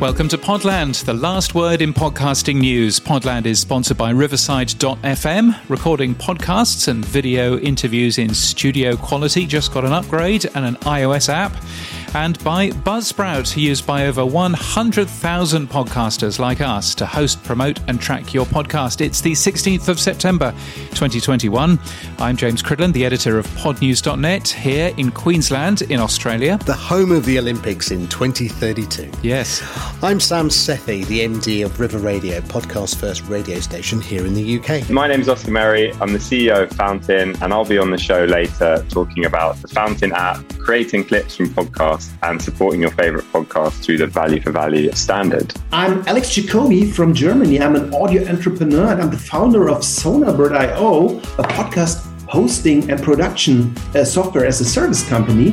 Welcome to Podland, the last word in podcasting news. Podland is sponsored by Riverside.fm, recording podcasts and video interviews in studio quality. Just got an upgrade and an iOS app and by Buzzsprout, used by over 100,000 podcasters like us to host, promote, and track your podcast. It's the 16th of September 2021. I'm James Cridland, the editor of podnews.net here in Queensland, in Australia. The home of the Olympics in 2032. Yes. I'm Sam Sethi, the MD of River Radio, podcast first radio station here in the UK. My name is Oscar Merry. I'm the CEO of Fountain, and I'll be on the show later talking about the Fountain app, creating clips from podcasts podcast and supporting your favorite podcast through the Value for Value standard. I'm Alex Jacoby from Germany. I'm an audio entrepreneur and I'm the founder of Sonarbird.io, a podcast hosting and production uh, software as a service company.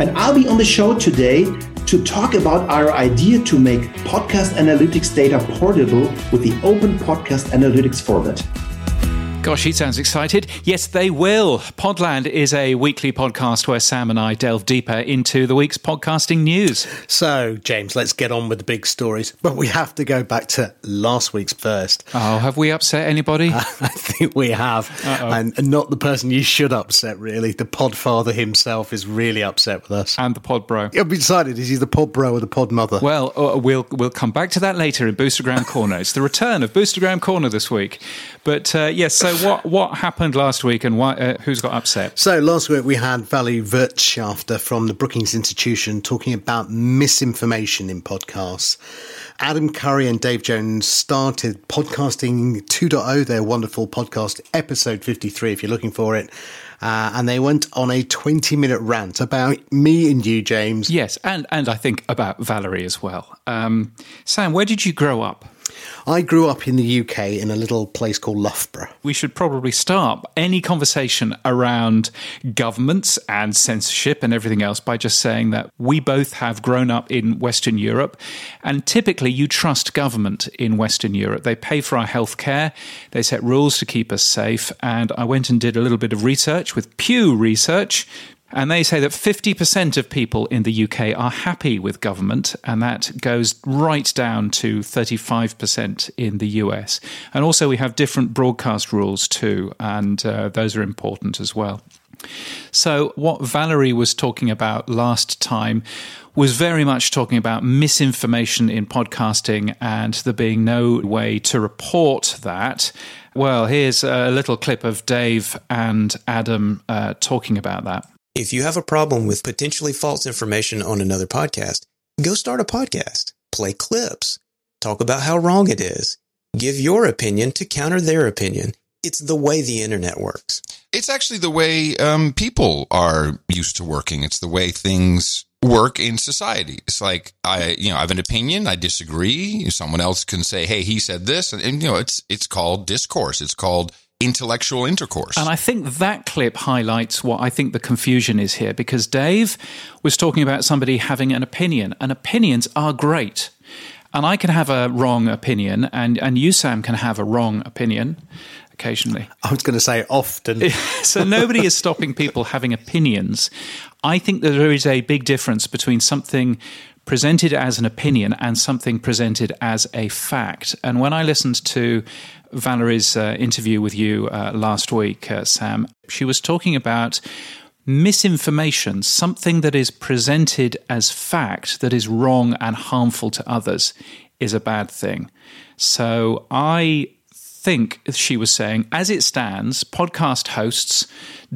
And I'll be on the show today to talk about our idea to make podcast analytics data portable with the Open Podcast Analytics format. Gosh, he sounds excited. Yes, they will. Podland is a weekly podcast where Sam and I delve deeper into the week's podcasting news. So, James, let's get on with the big stories. But we have to go back to last week's first. Oh, have we upset anybody? I think we have. And, and, not the person you should upset, really. The podfather himself is really upset with us. And the pod bro. I've decided is he the pod bro or the pod mother? Well, uh, we'll, we'll come back to that later in Boostergram Corner. it's the return of Boostergram Corner this week. But uh, yes, so what what happened last week, and why, uh, who's got upset? So last week we had Valerie Wirtschafter from the Brookings Institution talking about misinformation in podcasts. Adam Curry and Dave Jones started podcasting 2.0, their wonderful podcast, episode 53, if you're looking for it. Uh, and they went on a 20 minute rant about me and you, James. Yes, and, and I think about Valerie as well. Um, Sam, where did you grow up? I grew up in the UK in a little place called Loughborough. We should probably start any conversation around governments and censorship and everything else by just saying that we both have grown up in Western Europe, and typically you trust government in Western Europe. They pay for our health care, they set rules to keep us safe, and I went and did a little bit of research with Pew Research and they say that 50% of people in the UK are happy with government, and that goes right down to 35% in the US. And also, we have different broadcast rules too, and uh, those are important as well. So, what Valerie was talking about last time was very much talking about misinformation in podcasting and there being no way to report that. Well, here's a little clip of Dave and Adam uh, talking about that. If you have a problem with potentially false information on another podcast, go start a podcast, play clips, talk about how wrong it is, give your opinion to counter their opinion. It's the way the internet works. It's actually the way um, people are used to working. It's the way things work in society. It's like I, you know, I have an opinion. I disagree. Someone else can say, "Hey, he said this," and, and you know, it's it's called discourse. It's called intellectual intercourse. And I think that clip highlights what I think the confusion is here because Dave was talking about somebody having an opinion, and opinions are great. And I can have a wrong opinion, and, and you, Sam, can have a wrong opinion occasionally. I was going to say often. so nobody is stopping people having opinions. I think that there is a big difference between something presented as an opinion and something presented as a fact. And when I listened to Valerie's uh, interview with you uh, last week, uh, Sam, she was talking about misinformation, something that is presented as fact that is wrong and harmful to others, is a bad thing. So I think she was saying, as it stands, podcast hosts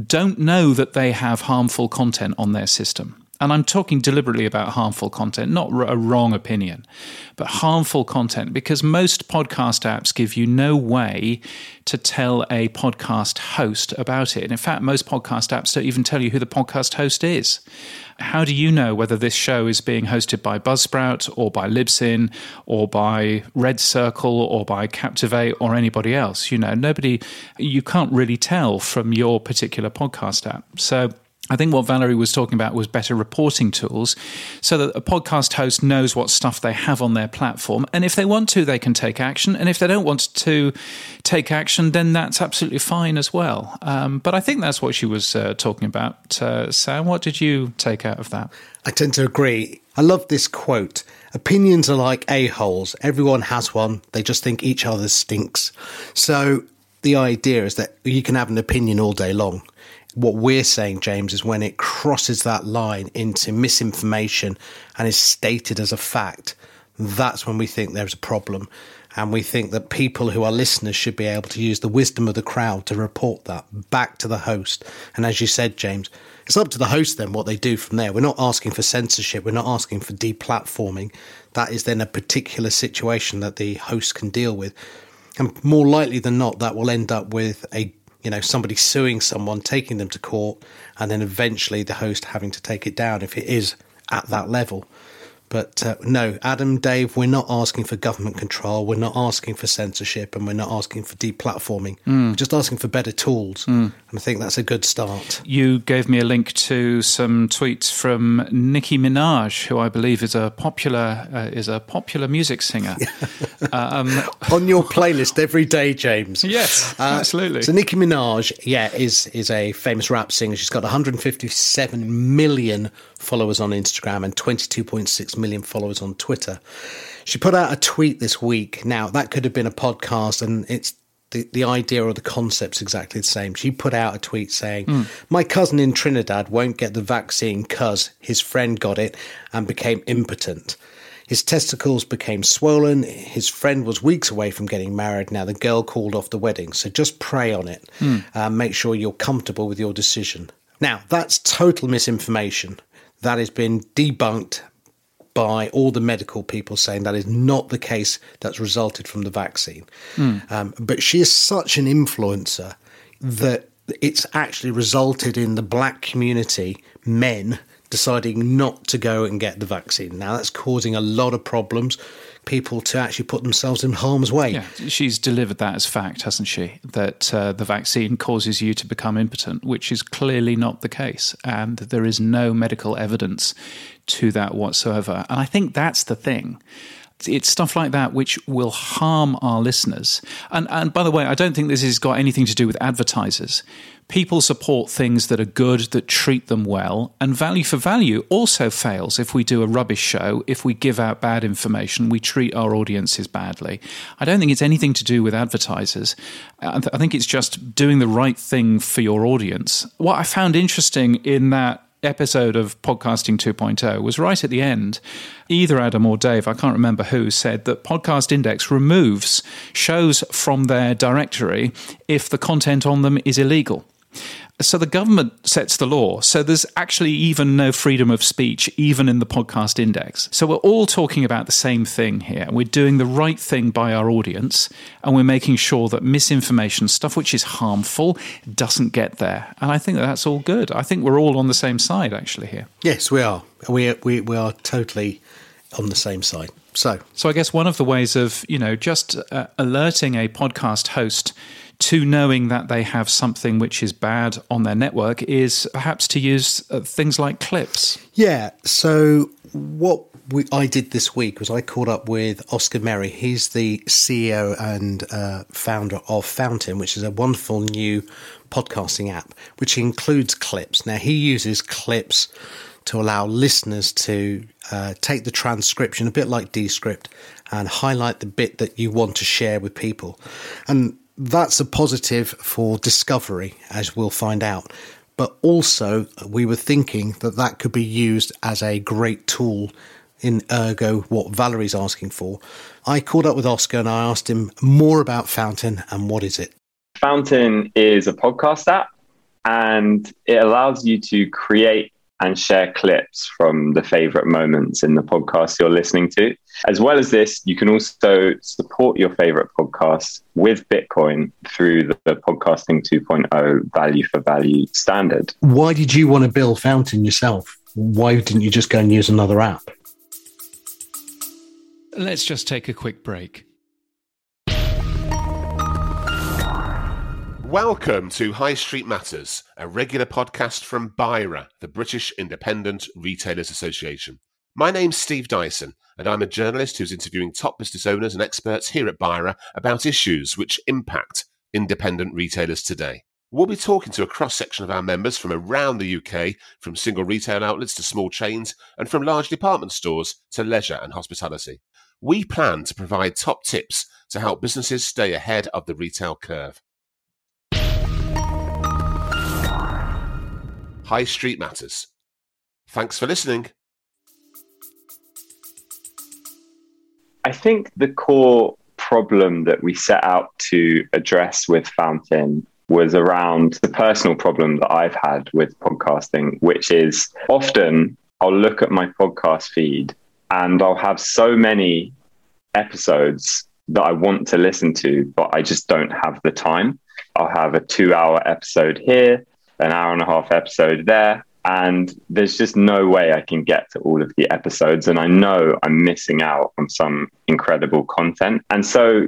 don't know that they have harmful content on their system and I'm talking deliberately about harmful content, not a wrong opinion, but harmful content, because most podcast apps give you no way to tell a podcast host about it. And in fact, most podcast apps don't even tell you who the podcast host is. How do you know whether this show is being hosted by Buzzsprout or by Libsyn or by Red Circle or by Captivate or anybody else? You know, nobody, you can't really tell from your particular podcast app. So, I think what Valerie was talking about was better reporting tools so that a podcast host knows what stuff they have on their platform. And if they want to, they can take action. And if they don't want to take action, then that's absolutely fine as well. Um, but I think that's what she was uh, talking about. Uh, Sam, what did you take out of that? I tend to agree. I love this quote. Opinions are like a-holes. Everyone has one. They just think each other stinks. So the idea is that you can have an opinion all day long what we're saying, James, is when it crosses that line into misinformation and is stated as a fact, that's when we think there's a problem. And we think that people who are listeners should be able to use the wisdom of the crowd to report that back to the host. And as you said, James, it's up to the host then what they do from there. We're not asking for censorship, we're not asking for deplatforming. That is then a particular situation that the host can deal with. And more likely than not, that will end up with a you know somebody suing someone, taking them to court, and then eventually the host having to take it down if it is at that level. But uh, no, Adam, Dave, we're not asking for government control. We're not asking for censorship and we're not asking for deplatforming. Mm. We're just asking for better tools. Mm. And I think that's a good start. You gave me a link to some tweets from Nicki Minaj, who I believe is a popular uh, is a popular music singer. um, On your playlist every day, James. Yes, uh, absolutely. So Nicki Minaj, yeah, is is a famous rap singer. She's got 157 million followers on Instagram and 22.6 million followers on Twitter. She put out a tweet this week. Now, that could have been a podcast, and it's the, the idea or the concept's exactly the same. She put out a tweet saying, mm. My cousin in Trinidad won't get the vaccine because his friend got it and became impotent. His testicles became swollen. His friend was weeks away from getting married. Now the girl called off the wedding. So just pray on it. Mm. Uh, make sure you're comfortable with your decision. Now, that's total misinformation that has been debunked by all the medical people saying that is not the case that's resulted from the vaccine. Mm. Um, but she is such an influencer that it's actually resulted in the black community, men, deciding not to go and get the vaccine. Now, that's causing a lot of problems people to actually put themselves in harm's way. Yeah, she's delivered that as fact, hasn't she? That uh, the vaccine causes you to become impotent, which is clearly not the case. And there is no medical evidence to that whatsoever. And I think that's the thing it's stuff like that which will harm our listeners. And and by the way, I don't think this has got anything to do with advertisers people support things that are good, that treat them well. And value for value also fails if we do a rubbish show, if we give out bad information, we treat our audiences badly. I don't think it's anything to do with advertisers. I, th- I think it's just doing the right thing for your audience. What I found interesting in that episode of Podcasting 2.0 was right at the end. Either Adam or Dave, I can't remember who, said that Podcast Index removes shows from their directory if the content on them is illegal. So the government sets the law. So there's actually even no freedom of speech, even in the podcast index. So we're all talking about the same thing here. We're doing the right thing by our audience, and we're making sure that misinformation, stuff which is harmful, doesn't get there. And I think that that's all good. I think we're all on the same side, actually, here. Yes, we are. We, we, we are totally on the same side. So, so I guess one of the ways of, you know, just uh, alerting a podcast host to knowing that they have something which is bad on their network is perhaps to use uh, things like clips. Yeah. So what we, I did this week was I caught up with Oscar Merry. He's the CEO and uh, founder of Fountain, which is a wonderful new podcasting app, which includes clips. Now he uses clips to allow listeners to uh, take the transcription, a bit like Descript, and highlight the bit that you want to share with people. And that's a positive for discovery, as we'll find out. But also, we were thinking that that could be used as a great tool in ergo what Valerie's asking for. I called up with Oscar and I asked him more about Fountain and what is it. Fountain is a podcast app and it allows you to create and share clips from the favorite moments in the podcast you're listening to. As well as this, you can also support your favorite podcasts with Bitcoin through the, the Podcasting 2.0 value for value standard. Why did you want to build Fountain yourself? Why didn't you just go and use another app? Let's just take a quick break. Welcome to High Street Matters, a regular podcast from BIRA, the British Independent Retailers Association. My name's Steve Dyson, and I'm a journalist who's interviewing top business owners and experts here at BIRA about issues which impact independent retailers today. We'll be talking to a cross section of our members from around the UK, from single retail outlets to small chains, and from large department stores to leisure and hospitality. We plan to provide top tips to help businesses stay ahead of the retail curve. High Street Matters. Thanks for listening. I think the core problem that we set out to address with Fountain was around the personal problem that I've had with podcasting, which is often I'll look at my podcast feed and I'll have so many episodes that I want to listen to, but I just don't have the time. I'll have a two hour episode here, an hour and a half episode there. And there's just no way I can get to all of the episodes. And I know I'm missing out on some incredible content. And so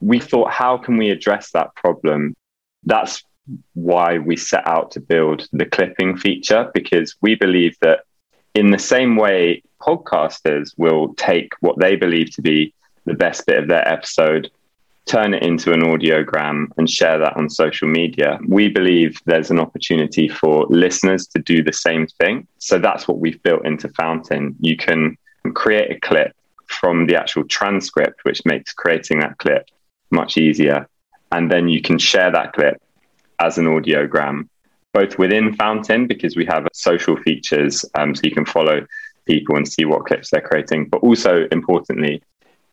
we thought, how can we address that problem? That's why we set out to build the clipping feature, because we believe that in the same way podcasters will take what they believe to be the best bit of their episode turn it into an audiogram and share that on social media. We believe there's an opportunity for listeners to do the same thing. So that's what we've built into Fountain. You can create a clip from the actual transcript, which makes creating that clip much easier. And then you can share that clip as an audiogram, both within Fountain, because we have social features, um, so you can follow people and see what clips they're creating, but also importantly,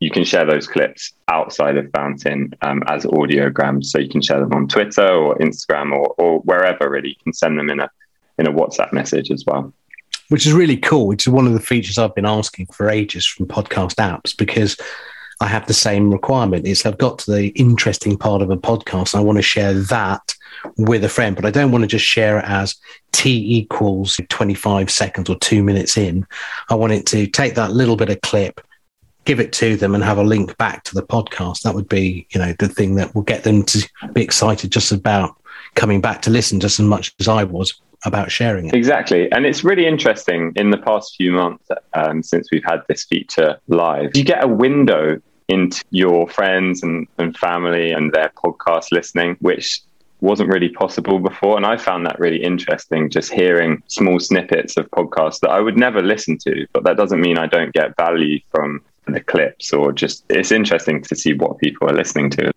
you can share those clips outside of Fountain um, as audiograms. So you can share them on Twitter or Instagram or, or wherever really. You can send them in a in a WhatsApp message as well. Which is really cool, which is one of the features I've been asking for ages from podcast apps because I have the same requirement. It's I've got to the interesting part of a podcast. I want to share that with a friend, but I don't want to just share it as T equals 25 seconds or two minutes in. I want it to take that little bit of clip, give it to them and have a link back to the podcast. That would be, you know, the thing that will get them to be excited just about coming back to listen just as much as I was about sharing it. Exactly. And it's really interesting in the past few months um, since we've had this feature live, you get a window into your friends and, and family and their podcast listening, which wasn't really possible before. And I found that really interesting, just hearing small snippets of podcasts that I would never listen to. But that doesn't mean I don't get value from the clips or just it's interesting to see what people are listening to.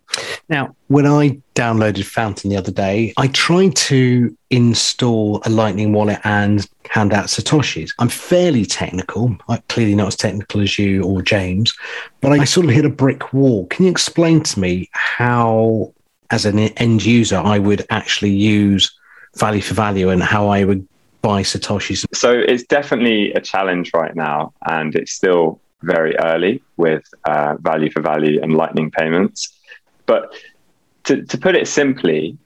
Now, when I downloaded Fountain the other day, I tried to install a Lightning wallet and hand out Satoshis. I'm fairly technical, I'm clearly not as technical as you or James, but I sort of hit a brick wall. Can you explain to me how, as an end user, I would actually use value for value and how I would buy Satoshis? So it's definitely a challenge right now, and it's still very early with uh, value for value and lightning payments. But to, to put it simply,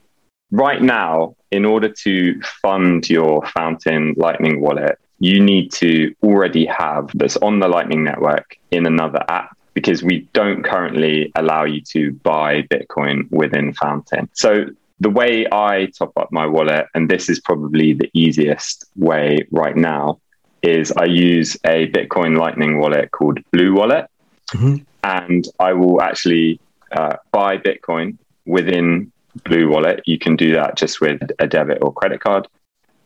right now, in order to fund your Fountain Lightning wallet, you need to already have this on the Lightning Network in another app because we don't currently allow you to buy Bitcoin within Fountain. So the way I top up my wallet, and this is probably the easiest way right now, is I use a Bitcoin Lightning wallet called Blue Wallet, mm-hmm. and I will actually uh, buy Bitcoin within Blue Wallet. You can do that just with a debit or credit card,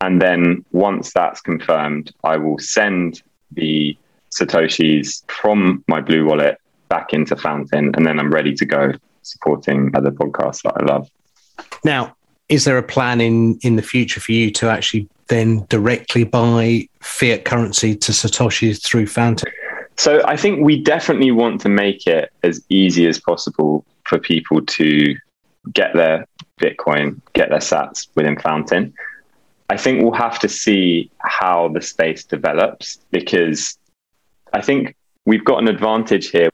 and then once that's confirmed, I will send the satoshis from my Blue Wallet back into Fountain, and then I'm ready to go supporting other podcasts that I love. Now, is there a plan in in the future for you to actually then directly buy fiat currency to satoshis through Fountain? So I think we definitely want to make it as easy as possible for people to get their Bitcoin, get their Sats within Fountain. I think we'll have to see how the space develops because I think we've got an advantage here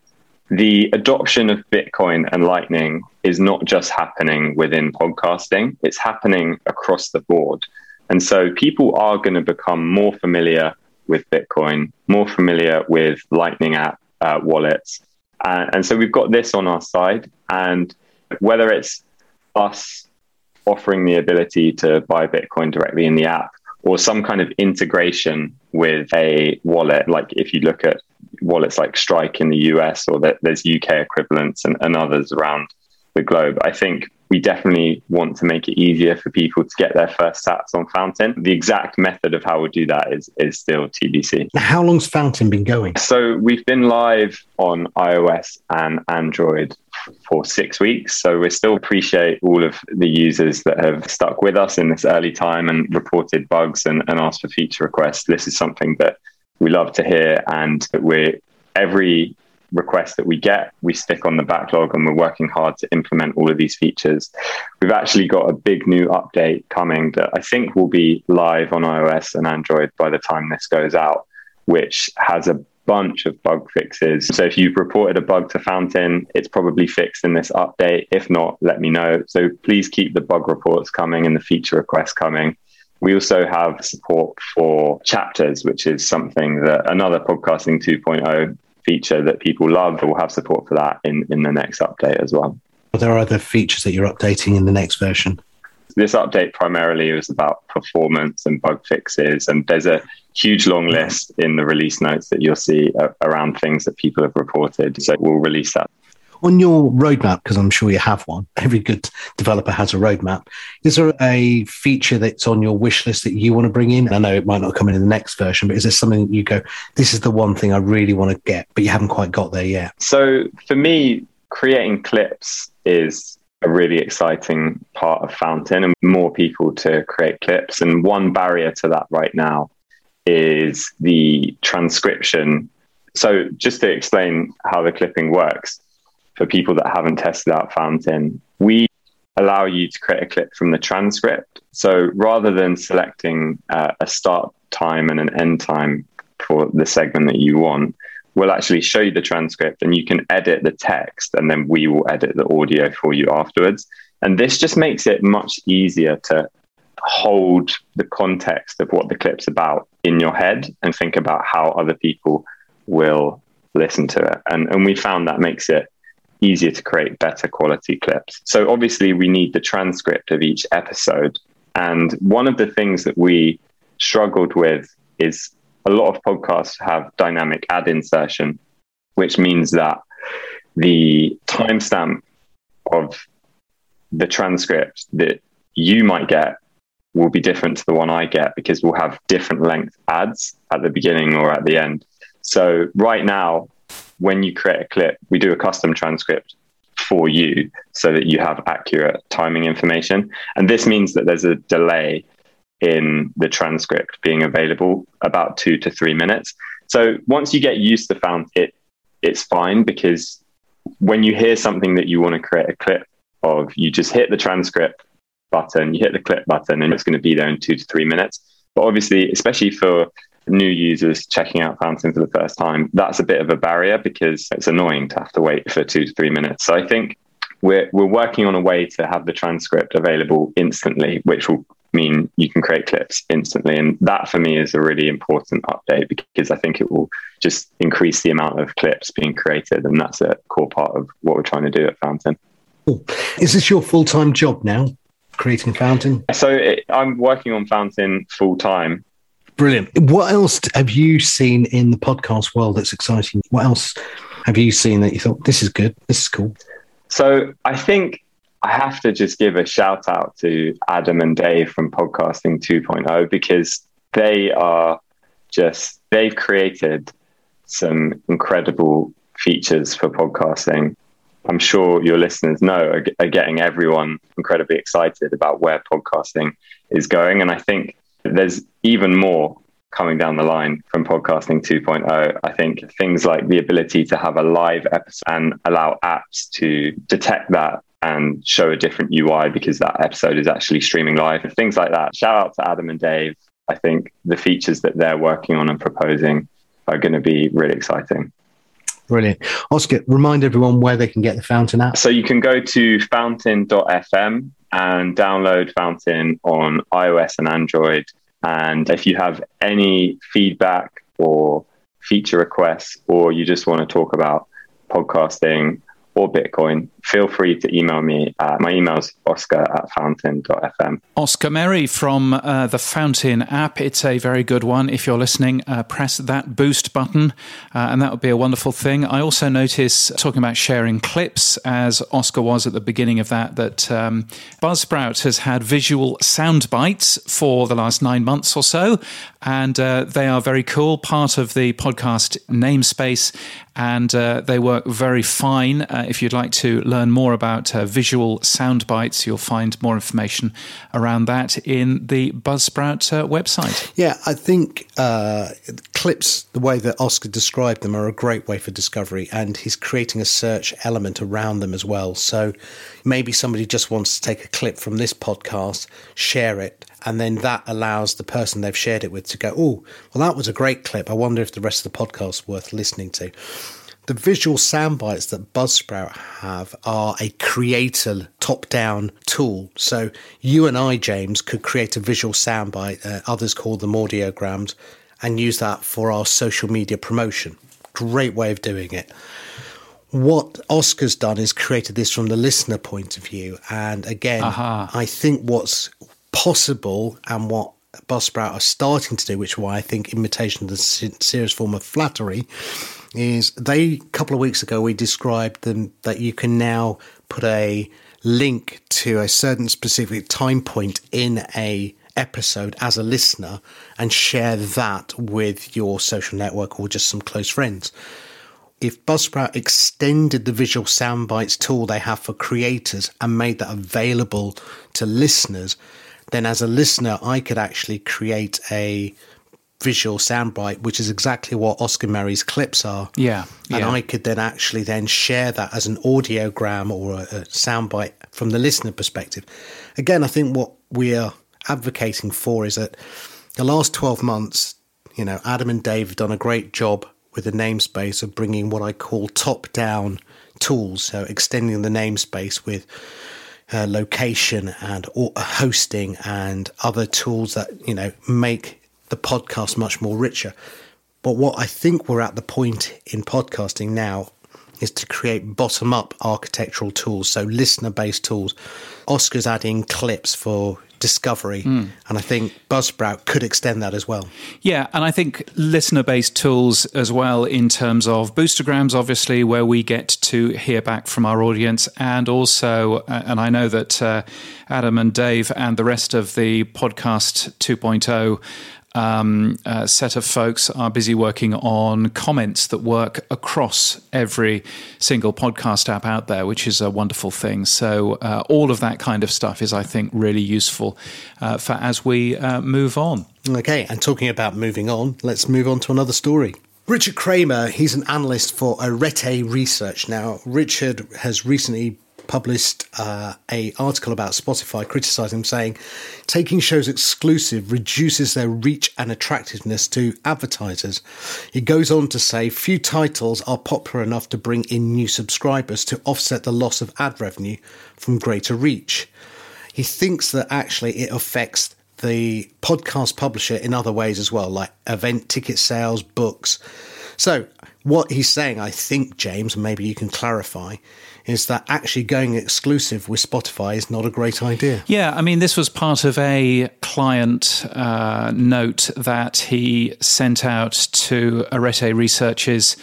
the adoption of Bitcoin and Lightning is not just happening within podcasting, it's happening across the board. And so people are going to become more familiar with Bitcoin, more familiar with Lightning app uh, wallets. Uh, and so we've got this on our side. And whether it's us offering the ability to buy Bitcoin directly in the app or some kind of integration with a wallet. Like if you look at wallets like Strike in the US or that there's UK equivalents and, and others around the globe. I think we definitely want to make it easier for people to get their first sats on Fountain. The exact method of how we'll do that is, is still TBC. How long's Fountain been going? So we've been live on iOS and Android for six weeks. So we still appreciate all of the users that have stuck with us in this early time and reported bugs and, and asked for feature requests. This is something that we love to hear and that we're every requests that we get, we stick on the backlog and we're working hard to implement all of these features. We've actually got a big new update coming that I think will be live on iOS and Android by the time this goes out, which has a bunch of bug fixes. So if you've reported a bug to Fountain, it's probably fixed in this update. If not, let me know. So please keep the bug reports coming and the feature requests coming. We also have support for chapters, which is something that another podcasting 2.0 feature that people love. We'll have support for that in, in the next update as well. Are there are other features that you're updating in the next version? This update primarily was about performance and bug fixes, and there's a huge long list in the release notes that you'll see uh, around things that people have reported. So we'll release that on your roadmap, because I'm sure you have one, every good developer has a roadmap. Is there a feature that's on your wish list that you want to bring in? I know it might not come in in the next version, but is there something that you go, this is the one thing I really want to get, but you haven't quite got there yet? So for me, creating clips is a really exciting part of Fountain and more people to create clips. And one barrier to that right now is the transcription. So just to explain how the clipping works, for people that haven't tested out Fountain, we allow you to create a clip from the transcript. So rather than selecting uh, a start time and an end time for the segment that you want, we'll actually show you the transcript and you can edit the text and then we will edit the audio for you afterwards. And this just makes it much easier to hold the context of what the clip's about in your head and think about how other people will listen to it. And, and we found that makes it easier to create better quality clips. So obviously we need the transcript of each episode. And one of the things that we struggled with is a lot of podcasts have dynamic ad insertion, which means that the timestamp of the transcript that you might get will be different to the one I get because we'll have different length ads at the beginning or at the end. So right now, when you create a clip, we do a custom transcript for you so that you have accurate timing information. And this means that there's a delay in the transcript being available about two to three minutes. So once you get used to Fountain, it's fine because when you hear something that you want to create a clip of, you just hit the transcript button, you hit the clip button, and it's going to be there in two to three minutes. But obviously, especially for new users checking out Fountain for the first time, that's a bit of a barrier because it's annoying to have to wait for two to three minutes. So I think we're we're working on a way to have the transcript available instantly, which will mean you can create clips instantly. And that for me is a really important update because I think it will just increase the amount of clips being created. And that's a core part of what we're trying to do at Fountain. Is this your full time job now, creating Fountain? So it, I'm working on Fountain full time. Brilliant. What else have you seen in the podcast world that's exciting? What else have you seen that you thought this is good? This is cool. So I think I have to just give a shout out to Adam and Dave from Podcasting 2.0 because they are just, they've created some incredible features for podcasting. I'm sure your listeners know are, are getting everyone incredibly excited about where podcasting is going. And I think there's even more coming down the line from podcasting 2.0 i think things like the ability to have a live episode and allow apps to detect that and show a different ui because that episode is actually streaming live and things like that. Shout out to adam and dave. I think the features that they're working on and proposing are going to be really exciting Brilliant. Oscar, remind everyone where they can get the Fountain app. So you can go to fountain.fm and download Fountain on iOS and Android. And if you have any feedback or feature requests, or you just want to talk about podcasting or Bitcoin, feel free to email me. Uh, my email is oscar at fountain.fm. Oscar Merry from uh, the Fountain app. It's a very good one. If you're listening, uh, press that boost button, uh, and that would be a wonderful thing. I also notice, talking about sharing clips, as Oscar was at the beginning of that, that um, Buzzsprout has had visual sound bites for the last nine months or so, and uh, they are very cool, part of the podcast namespace and uh, they work very fine. Uh, if you'd like to learn more about uh, visual sound bites, you'll find more information around that in the Buzzsprout uh, website. Yeah, I think uh, clips, the way that Oscar described them, are a great way for discovery, and he's creating a search element around them as well. So maybe somebody just wants to take a clip from this podcast, share it, and then that allows the person they've shared it with to go, oh, well, that was a great clip. I wonder if the rest of the podcast is worth listening to. The visual sound bites that Buzzsprout have are a creator top down tool. So you and I, James, could create a visual soundbite, uh, others call them audiograms, and use that for our social media promotion. Great way of doing it what Oscar's done is created this from the listener point of view. And again, uh-huh. I think what's possible and what Buzzsprout are starting to do, which is why I think imitation is the serious form of flattery, is they a couple of weeks ago we described them that you can now put a link to a certain specific time point in a episode as a listener and share that with your social network or just some close friends. If Buzzsprout extended the visual soundbites tool they have for creators and made that available to listeners, then as a listener, I could actually create a visual soundbite, which is exactly what Oscar Merry's clips are. Yeah, and yeah. I could then actually then share that as an audiogram or a, a soundbite from the listener perspective. Again, I think what we are advocating for is that the last 12 months, you know, Adam and Dave have done a great job with the namespace of bringing what I call top down tools. So extending the namespace with uh, location and hosting and other tools that you know make the podcast much more richer. But what I think we're at the point in podcasting now is to create bottom up architectural tools, so listener based tools. Oscar's adding clips for discovery. Mm. And I think Buzzsprout could extend that as well. Yeah, and I think listener based tools as well, in terms of boostergrams, obviously, where we get to hear back from our audience. And also, uh, and I know that uh, Adam and Dave and the rest of the podcast 2.0 um, uh, set of folks are busy working on comments that work across every single podcast app out there, which is a wonderful thing. So, uh, all of that kind of stuff is, I think, really useful uh, for as we uh, move on. Okay, and talking about moving on, let's move on to another story. Richard Kramer, he's an analyst for Arete Research. Now, Richard has recently published uh, a article about Spotify criticizing them, saying taking shows exclusive reduces their reach and attractiveness to advertisers. He goes on to say few titles are popular enough to bring in new subscribers to offset the loss of ad revenue from greater reach. He thinks that actually it affects the podcast publisher in other ways as well, like event ticket sales, books. So, what he's saying, I think, James, maybe you can clarify, is that actually going exclusive with Spotify is not a great idea. Yeah, I mean, this was part of a client uh, note that he sent out to Arete Research's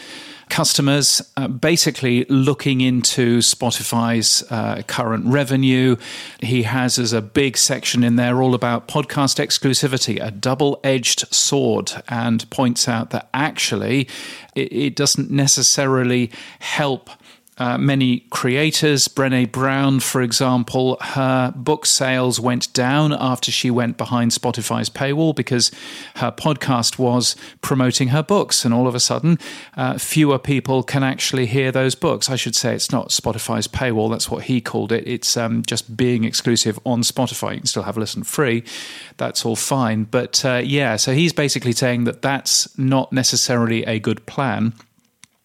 customers, uh, basically looking into Spotify's uh, current revenue. He has as a big section in there all about podcast exclusivity, a double edged sword, and points out that actually it, it doesn't necessarily help uh, many creators. Brene Brown, for example, her book sales went down after she went behind Spotify's paywall because her podcast was promoting her books. And all of a sudden, uh, fewer people can actually hear those books. I should say it's not Spotify's paywall, that's what he called it. It's um, just being exclusive on Spotify. You can still have a listen free. That's all fine. But uh, yeah, so he's basically saying that that's not necessarily a good plan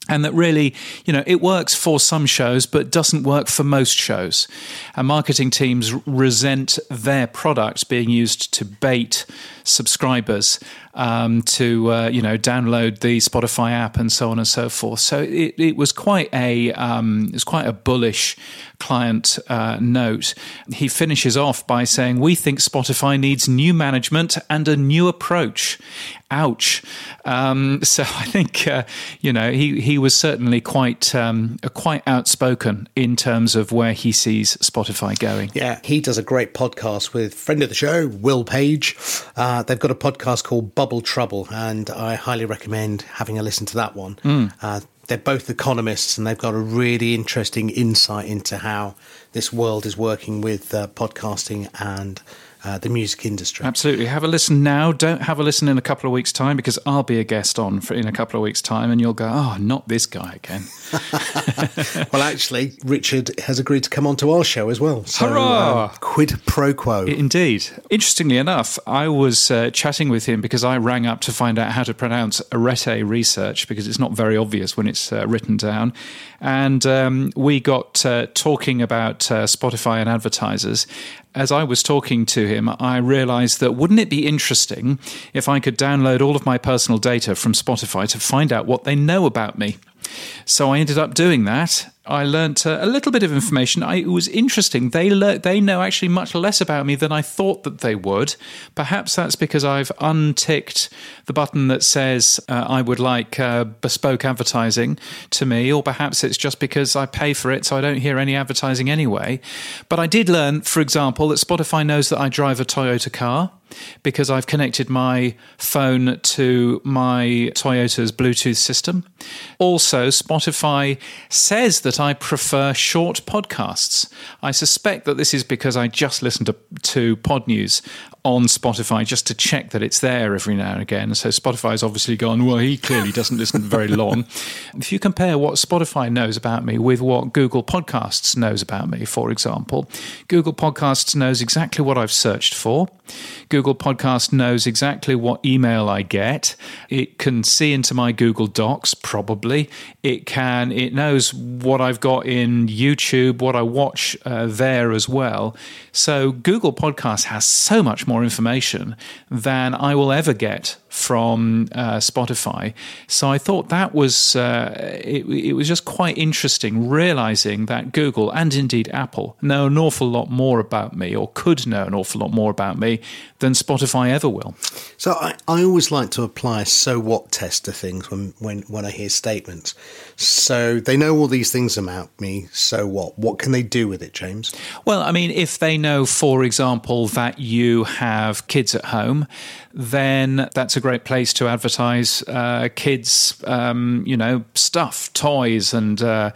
and that really, you know, it works for some shows, but doesn't work for most shows. And marketing teams resent their product being used to bait subscribers um, to, uh, you know, download the Spotify app and so on and so forth. So it, it was quite a um, it was quite a bullish client uh, note. He finishes off by saying, "We think Spotify needs new management and a new approach." Ouch. Um, so I think uh, you know he he was certainly quite um, quite outspoken in terms of where he sees Spotify going. Yeah, he does a great podcast with friend of the show, Will Page. Uh, they've got a podcast called Bubble Trouble, and I highly recommend having a listen to that one. Mm. Uh, they're both economists, and they've got a really interesting insight into how this world is working with uh, podcasting and uh, the music industry. Absolutely. Have a listen now. Don't have a listen in a couple of weeks' time because I'll be a guest on for in a couple of weeks' time and you'll go, oh, not this guy again. well, actually, Richard has agreed to come on to our show as well. So, Hurrah! Uh, quid pro quo. Indeed. Interestingly enough, I was uh, chatting with him because I rang up to find out how to pronounce Arete Research because it's not very obvious when it's uh, written down. And um, we got uh, talking about uh, Spotify and advertisers as I was talking to him, I realized that wouldn't it be interesting if I could download all of my personal data from Spotify to find out what they know about me? So I ended up doing that. I learnt uh, a little bit of information. I, it was interesting. They le- they know actually much less about me than I thought that they would. Perhaps that's because I've unticked the button that says uh, I would like uh, bespoke advertising to me, or perhaps it's just because I pay for it, so I don't hear any advertising anyway. But I did learn, for example, that Spotify knows that I drive a Toyota car because I've connected my phone to my Toyota's Bluetooth system. Also, Spotify says that I prefer short podcasts. I suspect that this is because I just listen to, to Pod News on Spotify just to check that it's there every now and again. So Spotify's obviously gone, well, he clearly doesn't listen very long. If you compare what Spotify knows about me with what Google Podcasts knows about me, for example, Google Podcasts knows exactly what I've searched for. Google Podcast knows exactly what email I get. It can see into my Google Docs, probably. It can, it knows what I've got in YouTube, what I watch uh, there as well. So Google Podcast has so much more information than I will ever get from uh, Spotify. So I thought that was uh, it, it, was just quite interesting realizing that Google and indeed Apple know an awful lot more about me or could know an awful lot more about me than Spotify ever will. So I, I always like to apply a so what test to things when, when, when I hear statements. So they know all these things about me. So what? What can they do with it, James? Well, I mean, if they know, for example, that you have kids at home, then that's a great place to advertise uh, kids, um, you know, stuff, toys, and uh,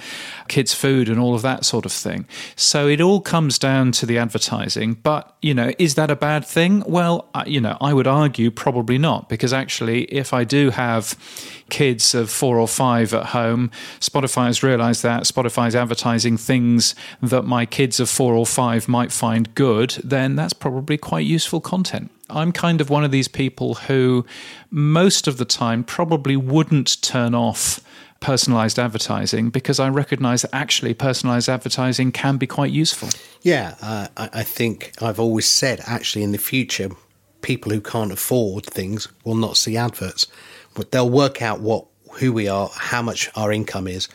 kids' food, and all of that sort of thing. So it all comes down to the advertising. But you know, is that a bad thing? Well, you know, I would argue probably not, because actually, if I do have kids of four or five at home, Spotify has realized that Spotify is advertising things that my kids of four or five might find good, then that's probably quite useful content. I'm kind of one of these people who most of the time probably wouldn't turn off personalized advertising because I recognize that actually personalized advertising can be quite useful. Yeah, uh, I think I've always said actually in the future, people who can't afford things will not see adverts, but they'll work out what who we are, how much our income is,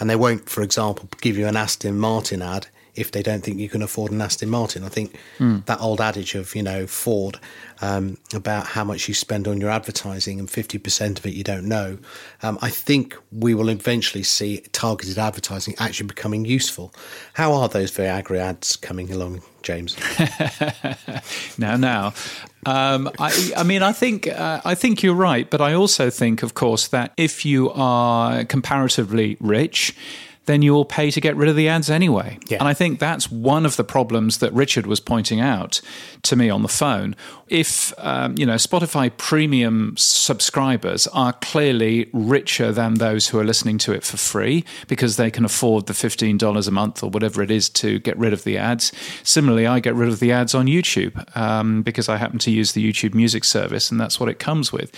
and they won't, for example, give you an Aston Martin ad if they don't think you can afford an Aston Martin. I think mm. that old adage of, you know, Ford um, about how much you spend on your advertising and 50% of it you don't know. Um, I think we will eventually see targeted advertising actually becoming useful. How are those Viagra ads coming along, James? now, now. Um, I, I, mean, I think uh, I think you're right, but I also think, of course, that if you are comparatively rich, then you will pay to get rid of the ads anyway. Yeah. And I think that's one of the problems that Richard was pointing out to me on the phone if um, you know Spotify premium subscribers are clearly richer than those who are listening to it for free because they can afford the fifteen dollars a month or whatever it is to get rid of the ads. Similarly, I get rid of the ads on YouTube um, because I happen to use the YouTube Music service, and that's what it comes with.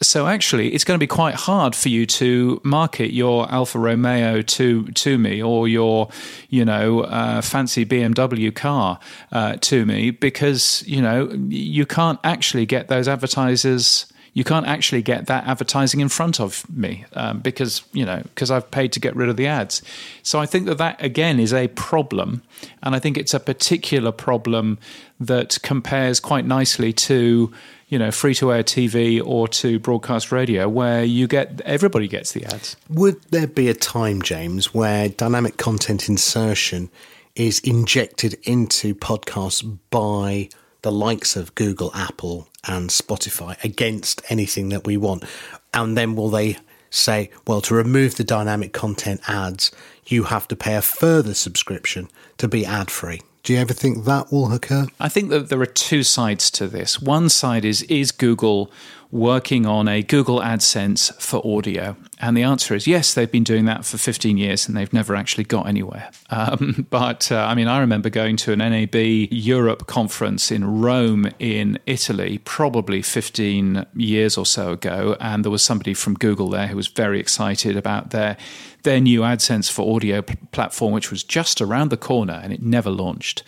So actually, it's going to be quite hard for you to market your Alfa Romeo to to me or your you know uh, fancy BMW car uh, to me because you know you can't actually get those advertisers you can't actually get that advertising in front of me um, because you know because I've paid to get rid of the ads. So I think that that again is a problem, and I think it's a particular problem that compares quite nicely to you know free to air TV or to broadcast radio where you get everybody gets the ads. Would there be a time, James, where dynamic content insertion is injected into podcasts by the likes of Google, Apple, and Spotify against anything that we want. And then will they say, well, to remove the dynamic content ads, you have to pay a further subscription to be ad free? Do you ever think that will occur? I think that there are two sides to this. One side is is Google working on a Google AdSense for audio? And the answer is yes, they've been doing that for 15 years and they've never actually got anywhere. Um, but uh, I mean, I remember going to an NAB Europe conference in Rome in Italy, probably 15 years or so ago. And there was somebody from Google there who was very excited about their their new AdSense for audio platform, which was just around the corner and it never launched.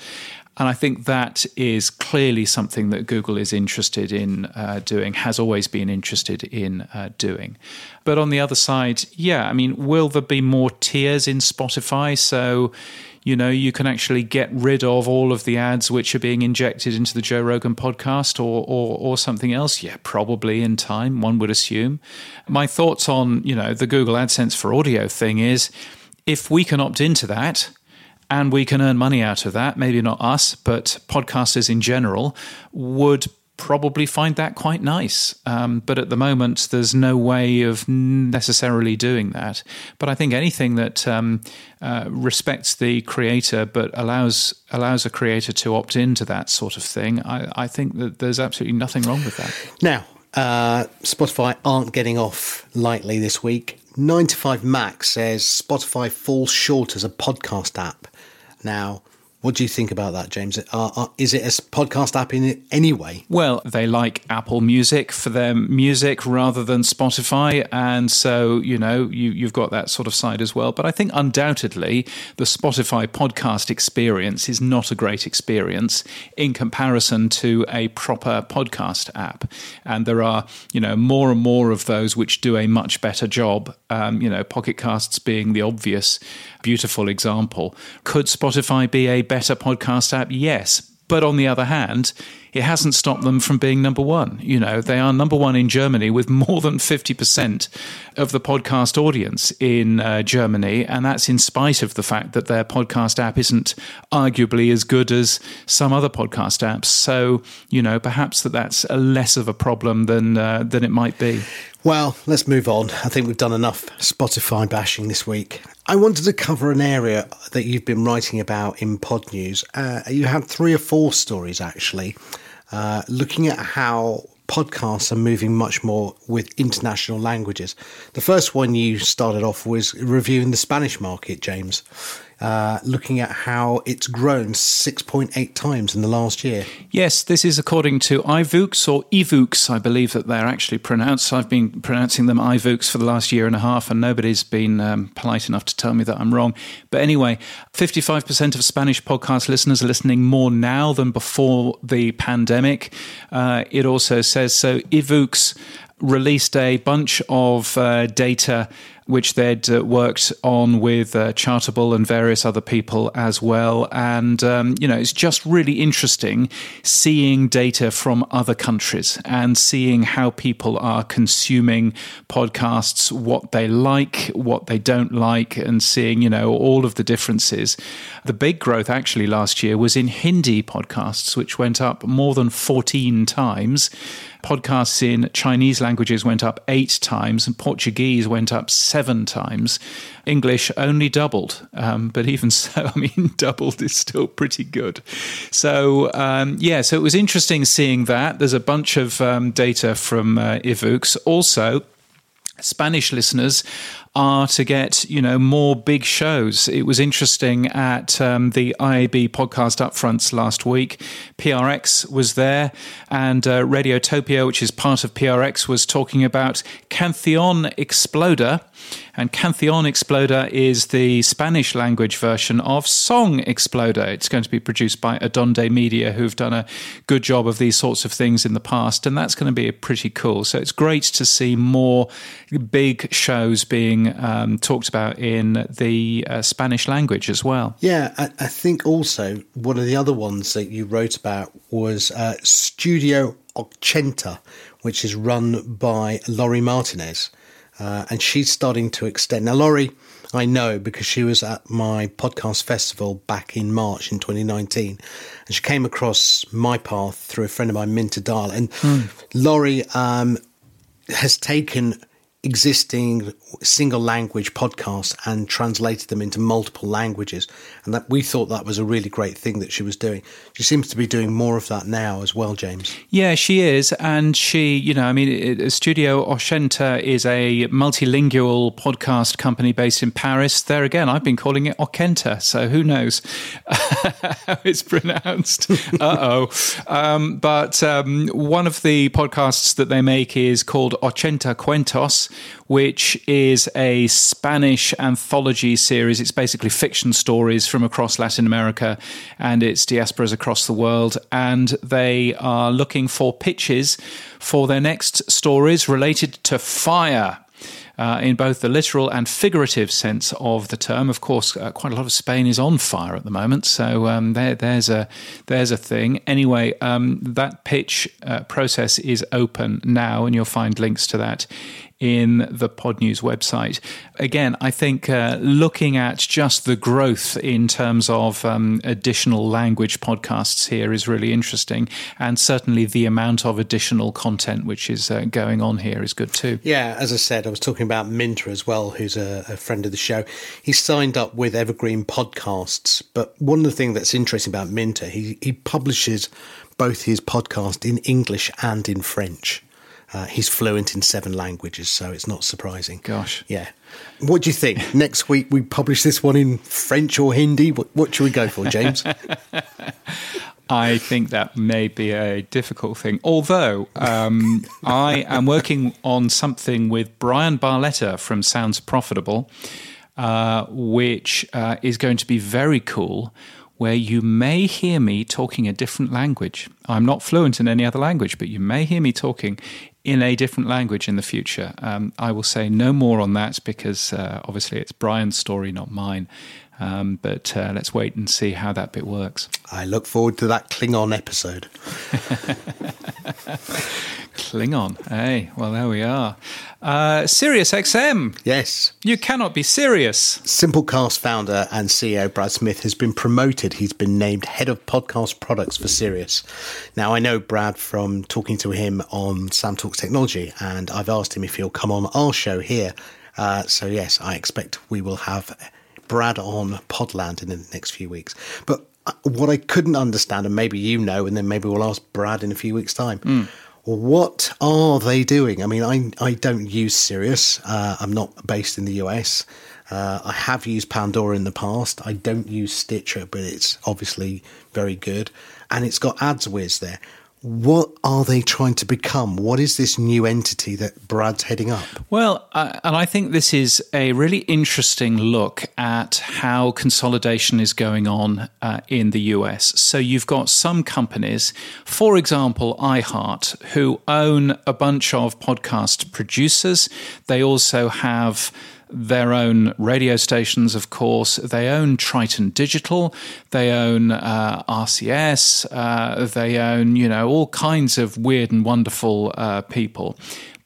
And I think that is clearly something that Google is interested in uh, doing, has always been interested in uh, doing. But on the other side, yeah, I mean, will there be more tiers in Spotify? So, you know, you can actually get rid of all of the ads which are being injected into the Joe Rogan podcast or, or, or something else? Yeah, probably in time, one would assume. My thoughts on, you know, the Google AdSense for audio thing is if we can opt into that, and we can earn money out of that. Maybe not us, but podcasters in general would probably find that quite nice. Um, but at the moment, there's no way of necessarily doing that. But I think anything that um, uh, respects the creator but allows allows a creator to opt into that sort of thing, I, I think that there's absolutely nothing wrong with that. Now, uh, Spotify aren't getting off lightly this week. 9 to 5 Max says Spotify falls short as a podcast app. Now, what do you think about that, James? Uh, uh, is it a podcast app in any way? Well, they like Apple Music for their music rather than Spotify, and so you know you, you've got that sort of side as well. But I think undoubtedly the Spotify podcast experience is not a great experience in comparison to a proper podcast app, and there are you know more and more of those which do a much better job. Um, you know, Pocket Casts being the obvious beautiful example. Could Spotify be a better podcast app? Yes. But on the other hand, it hasn't stopped them from being number one. You know, they are number one in Germany with more than 50% of the podcast audience in uh, Germany. And that's in spite of the fact that their podcast app isn't arguably as good as some other podcast apps. So, you know, perhaps that that's a less of a problem than, uh, than it might be. Well, let's move on. I think we've done enough Spotify bashing this week. I wanted to cover an area that you've been writing about in Pod News. Uh, you had three or four stories actually, uh, looking at how podcasts are moving much more with international languages. The first one you started off was reviewing the Spanish market, James uh, looking at how it's grown 6.8 times in the last year. Yes, this is according to iVoox or eVoox, I believe that they're actually pronounced. I've been pronouncing them iVoox for the last year and a half, and nobody's been um, polite enough to tell me that I'm wrong. But anyway, 55% of Spanish podcast listeners are listening more now than before the pandemic. Uh, it also says so. eVoox released a bunch of uh, data which they'd uh, worked on with uh, Chartable and various other people as well. And, um, you know, it's just really interesting seeing data from other countries and seeing how people are consuming podcasts, what they like, what they don't like, and seeing, you know, all of the differences. The big growth actually last year was in Hindi podcasts, which went up more than 14 times podcasts in Chinese languages went up eight times and Portuguese went up seven times. English only doubled, um, but even so, I mean, doubled is still pretty good. So um, yeah, so it was interesting seeing that. There's a bunch of um, data from uh, eVoox. Also, Spanish listeners are to get you know more big shows. It was interesting at um, the IAB podcast upfronts last week. PRX was there, and uh, Radiotopia, which is part of PRX, was talking about Canción Exploder. And Canción Exploder is the Spanish language version of Song Exploder. It's going to be produced by Adonde Media, who've done a good job of these sorts of things in the past, and that's going to be pretty cool. So it's great to see more big shows being um, talked about in the uh, Spanish language as well. Yeah, I, I, think also one of the other ones that you wrote about was uh, Studio Ochenta, which is run by Lory Martinez uh, and she's starting to extend. Now, Lory, I know because she was at my podcast festival back in March in 2019, and she came across my path through a friend of mine, Minter Dial. And mm. Lory um, has taken existing single language podcasts and translated them into multiple languages. And that we thought that was a really great thing that she was doing. She seems to be doing more of that now as well, James. Yeah, she is. And she, you know, I mean, Studio Ochenta is a multilingual podcast company based in Paris. There again, I've been calling it Okenta. So who knows how it's pronounced? uh oh. Um, but um, one of the podcasts that they make is called Ochenta Cuentos which is a Spanish anthology series. It's basically fiction stories from across Latin America and its diasporas across the world. And they are looking for pitches for their next stories related to fire uh, in both the literal and figurative sense of the term. Of course, uh, quite a lot of Spain is on fire at the moment, so um, there, there's a there's a thing. Anyway, um, that pitch uh, process is open now, and you'll find links to that in the Pod News website. Again, I think uh, looking at just the growth in terms of um, additional language podcasts here is really interesting, and certainly the amount of additional content which is uh, going on here is good too. Yeah, as I said, I was talking about Minter as well, who's a, a friend of the show. He signed up with Evergreen Podcasts, but one of the things that's interesting about Minter, he, he publishes both his podcast in English and in French. Uh, he's fluent in seven languages, so it's not surprising. Gosh. Yeah. What do you think? Next week we publish this one in French or Hindi? What, what should we go for, James? I think that may be a difficult thing. Although um, I am working on something with Brian Barletta from Sounds Profitable, uh, which uh, is going to be very cool. Where you may hear me talking a different language. I'm not fluent in any other language, but you may hear me talking in a different language in the future. Um, I will say no more on that because uh, obviously it's Brian's story, not mine. Um, but uh, let's wait and see how that bit works. I look forward to that Klingon episode. Klingon. Hey, well, there we are. Uh, Sirius XM. Yes. You cannot be serious. Simplecast founder and CEO Brad Smith has been promoted. He's been named head of podcast products for Sirius. Now, I know Brad from talking to him on Sam Talks Technology, and I've asked him if he'll come on our show here. Uh, so, yes, I expect we will have Brad on Podland in the next few weeks. But uh, what I couldn't understand, and maybe you know, and then maybe we'll ask Brad in a few weeks' time. Mm. What are they doing? I mean, I I don't use Sirius. Uh, I'm not based in the US. Uh, I have used Pandora in the past. I don't use Stitcher, but it's obviously very good, and it's got AdsWizz there what are they trying to become? What is this new entity that Brad's heading up? Well, uh, and I think this is a really interesting look at how consolidation is going on uh, in the US. So you've got some companies, for example, iHeart, who own a bunch of podcast producers. They also have their own radio stations, of course. They own Triton Digital. They own uh, RCS. Uh, they own, you know, all kinds of weird and wonderful uh, people.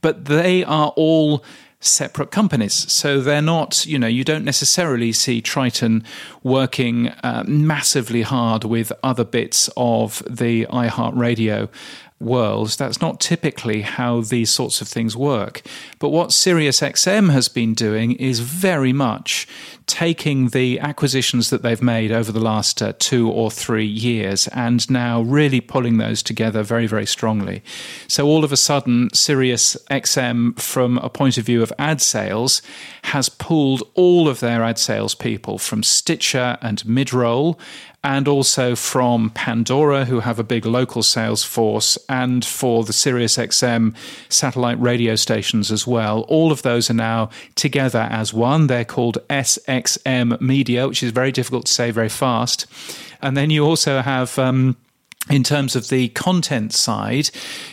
But they are all separate companies. So they're not, you know, you don't necessarily see Triton working uh, massively hard with other bits of the iHeartRadio world, that's not typically how these sorts of things work. But what SiriusXM has been doing is very much taking the acquisitions that they've made over the last uh, two or three years and now really pulling those together very, very strongly. So all of a sudden, SiriusXM, from a point of view of ad sales, has pulled all of their ad sales people from Stitcher and Midroll and also from Pandora, who have a big local sales force, and for the SiriusXM satellite radio stations as well. All of those are now together as one. They're called SXM Media, which is very difficult to say very fast. And then you also have. Um, in terms of the content side,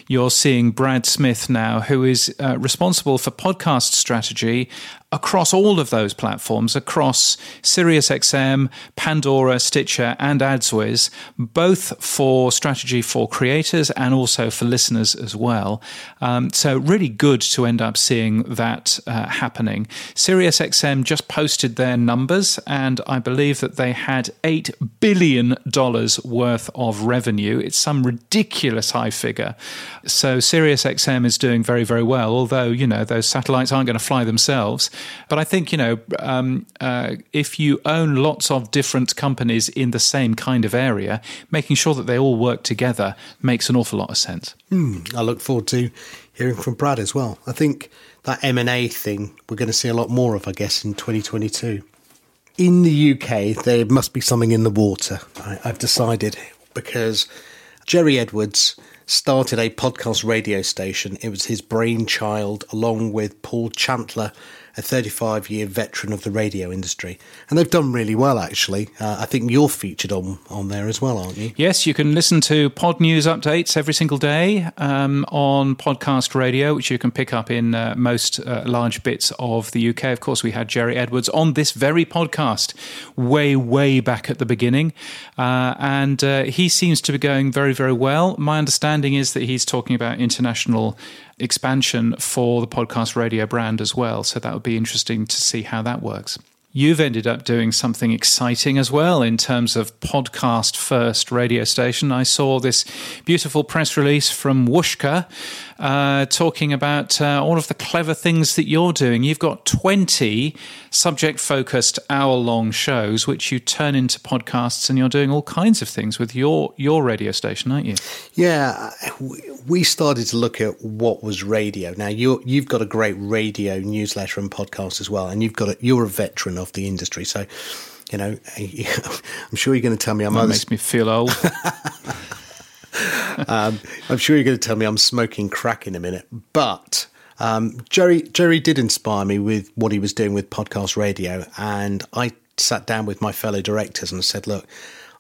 you're seeing Brad Smith now, who is uh, responsible for podcast strategy across all of those platforms, across SiriusXM, Pandora, Stitcher, and AdsWizz, both for strategy for creators and also for listeners as well. Um, so, really good to end up seeing that uh, happening. SiriusXM just posted their numbers, and I believe that they had $8 billion worth of revenue. It's some ridiculous high figure. So, SiriusXM is doing very, very well, although, you know, those satellites aren't going to fly themselves. But I think, you know, um, uh, if you own lots of different companies in the same kind of area, making sure that they all work together makes an awful lot of sense. Mm, I look forward to hearing from Brad as well. I think that M&A thing we're going to see a lot more of, I guess, in 2022. In the UK, there must be something in the water, I, I've decided, because Gerry Edwards started a podcast radio station. It was his brainchild, along with Paul Chantler a 35 year veteran of the radio industry. And they've done really well, actually. Uh, I think you're featured on, on there as well, aren't you? Yes, you can listen to pod news updates every single day um, on podcast radio, which you can pick up in uh, most uh, large bits of the UK. Of course, we had Gerry Edwards on this very podcast way, way back at the beginning. Uh, and uh, he seems to be going very, very well. My understanding is that he's talking about international expansion for the podcast radio brand as well. So that would be interesting to see how that works. You've ended up doing something exciting as well in terms of podcast first radio station. I saw this beautiful press release from Whooshkaa uh, talking about uh, all of the clever things that you're doing. You've got 20 subject focused hour long shows, which you turn into podcasts, and you're doing all kinds of things with your, your radio station, aren't you? Yeah, we started to look at what was radio. Now, you you've got a great radio newsletter and podcast as well, and you've got a, you're a veteran of the industry. So, you know, I'm sure you're going to tell me I'm. That makes me feel old. um, I'm sure you're going to tell me I'm smoking crack in a minute, but um, Gerry Gerry did inspire me with what he was doing with podcast radio, and I sat down with my fellow directors and said, "Look,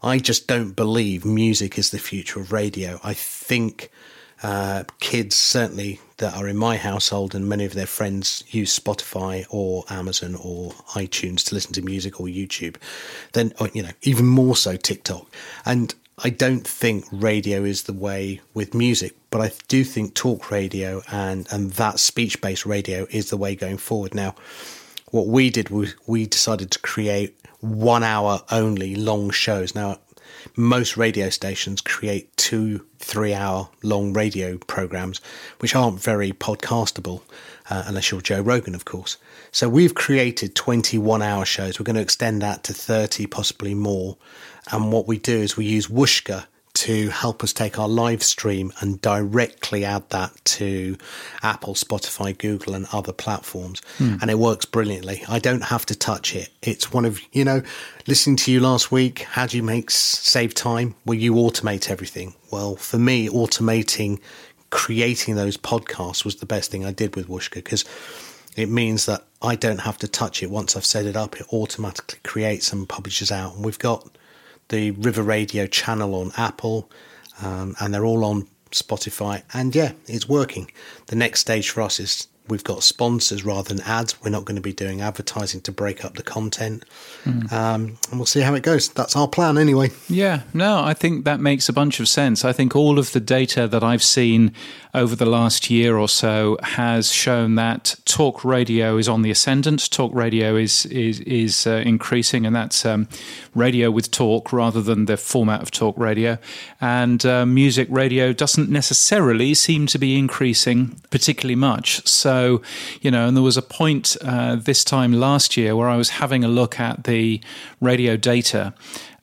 I just don't believe music is the future of radio. I think." Uh, kids certainly that are in my household and many of their friends use Spotify or Amazon or iTunes to listen to music or YouTube, then you know even more so TikTok. And I don't think radio is the way with music, but I do think talk radio and, and that speech based radio is the way going forward. Now, what we did was we decided to create one hour only long shows. Now, most radio stations create two, three hour long radio programs, which aren't very podcastable, uh, unless you're Joe Rogan, of course. So we've created 21 hour shows. We're going to extend that to 30, possibly more. And what we do is we use Whooshkaa to help us take our live stream and directly add that to Apple, Spotify, Google, and other platforms. Mm. And it works brilliantly. I don't have to touch it. It's one of, you know, listening to you last week, how do you make save time? Well, you automate everything. Well, for me, automating creating those podcasts was the best thing I did with Whooshkaa because it means that I don't have to touch it once I've set it up. It automatically creates and publishes out. And we've got the River Radio channel on Apple, um, and they're all on Spotify. And yeah, it's working. The next stage for us is we've got sponsors rather than ads. We're not going to be doing advertising to break up the content. Mm. Um, and we'll see how it goes. That's our plan anyway. Yeah, no, I think that makes a bunch of sense. I think all of the data that I've seen over the last year or so has shown that talk radio is on the ascendant. Talk radio is is, is uh, increasing, and that's um, radio with talk rather than the format of talk radio. And uh, music radio doesn't necessarily seem to be increasing particularly much. So, you know, and there was a point uh, this time last year where I was having a look at the radio data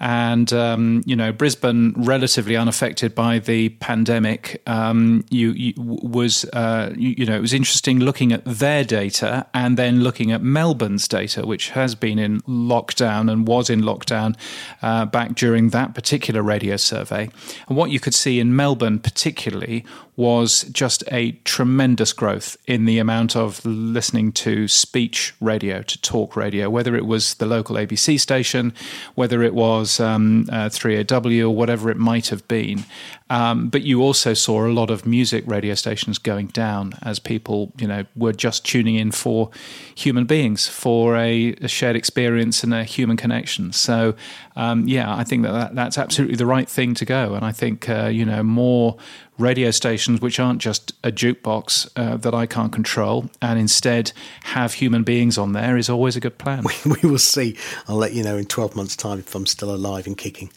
and um, you know Brisbane, relatively unaffected by the pandemic, um, you, you, was uh, you, you, know it was interesting looking at their data and then looking at Melbourne's data, which has been in lockdown and was in lockdown uh, back during that particular radio survey. And what you could see in Melbourne, particularly, was just a tremendous growth in the amount of listening to speech radio, to talk radio, whether it was the local ABC station, whether it was um, uh, 3AW or whatever it might have been. Um, but you also saw a lot of music radio stations going down as people, you know, were just tuning in for human beings, for a, a shared experience and a human connection. So, um, yeah, I think that, that, that's absolutely the right thing to go. And I think, uh, you know, more radio stations which aren't just a jukebox uh, that I can't control and instead have human beings on there is always a good plan. We, we will see. I'll let you know in 12 months' time if I'm still alive and kicking.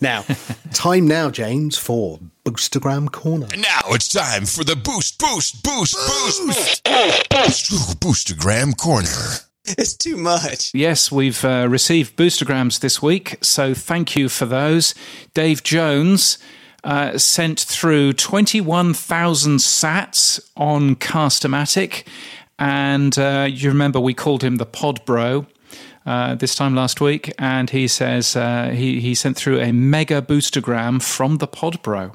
Now, time now, James, for Boostergram Corner. And now it's time for the Boost, Boost, Boost, Boost, Boost, boost Boostergram Corner. It's too much. Yes, we've uh, received boostergrams this week, so thank you for those. Dave Jones uh, sent through 21,000 sats on Castamatic. And uh, you remember we called him the Pod Bro. Uh, this time last week, and he says uh, he, he sent through a mega boostergram from the Pod Bro.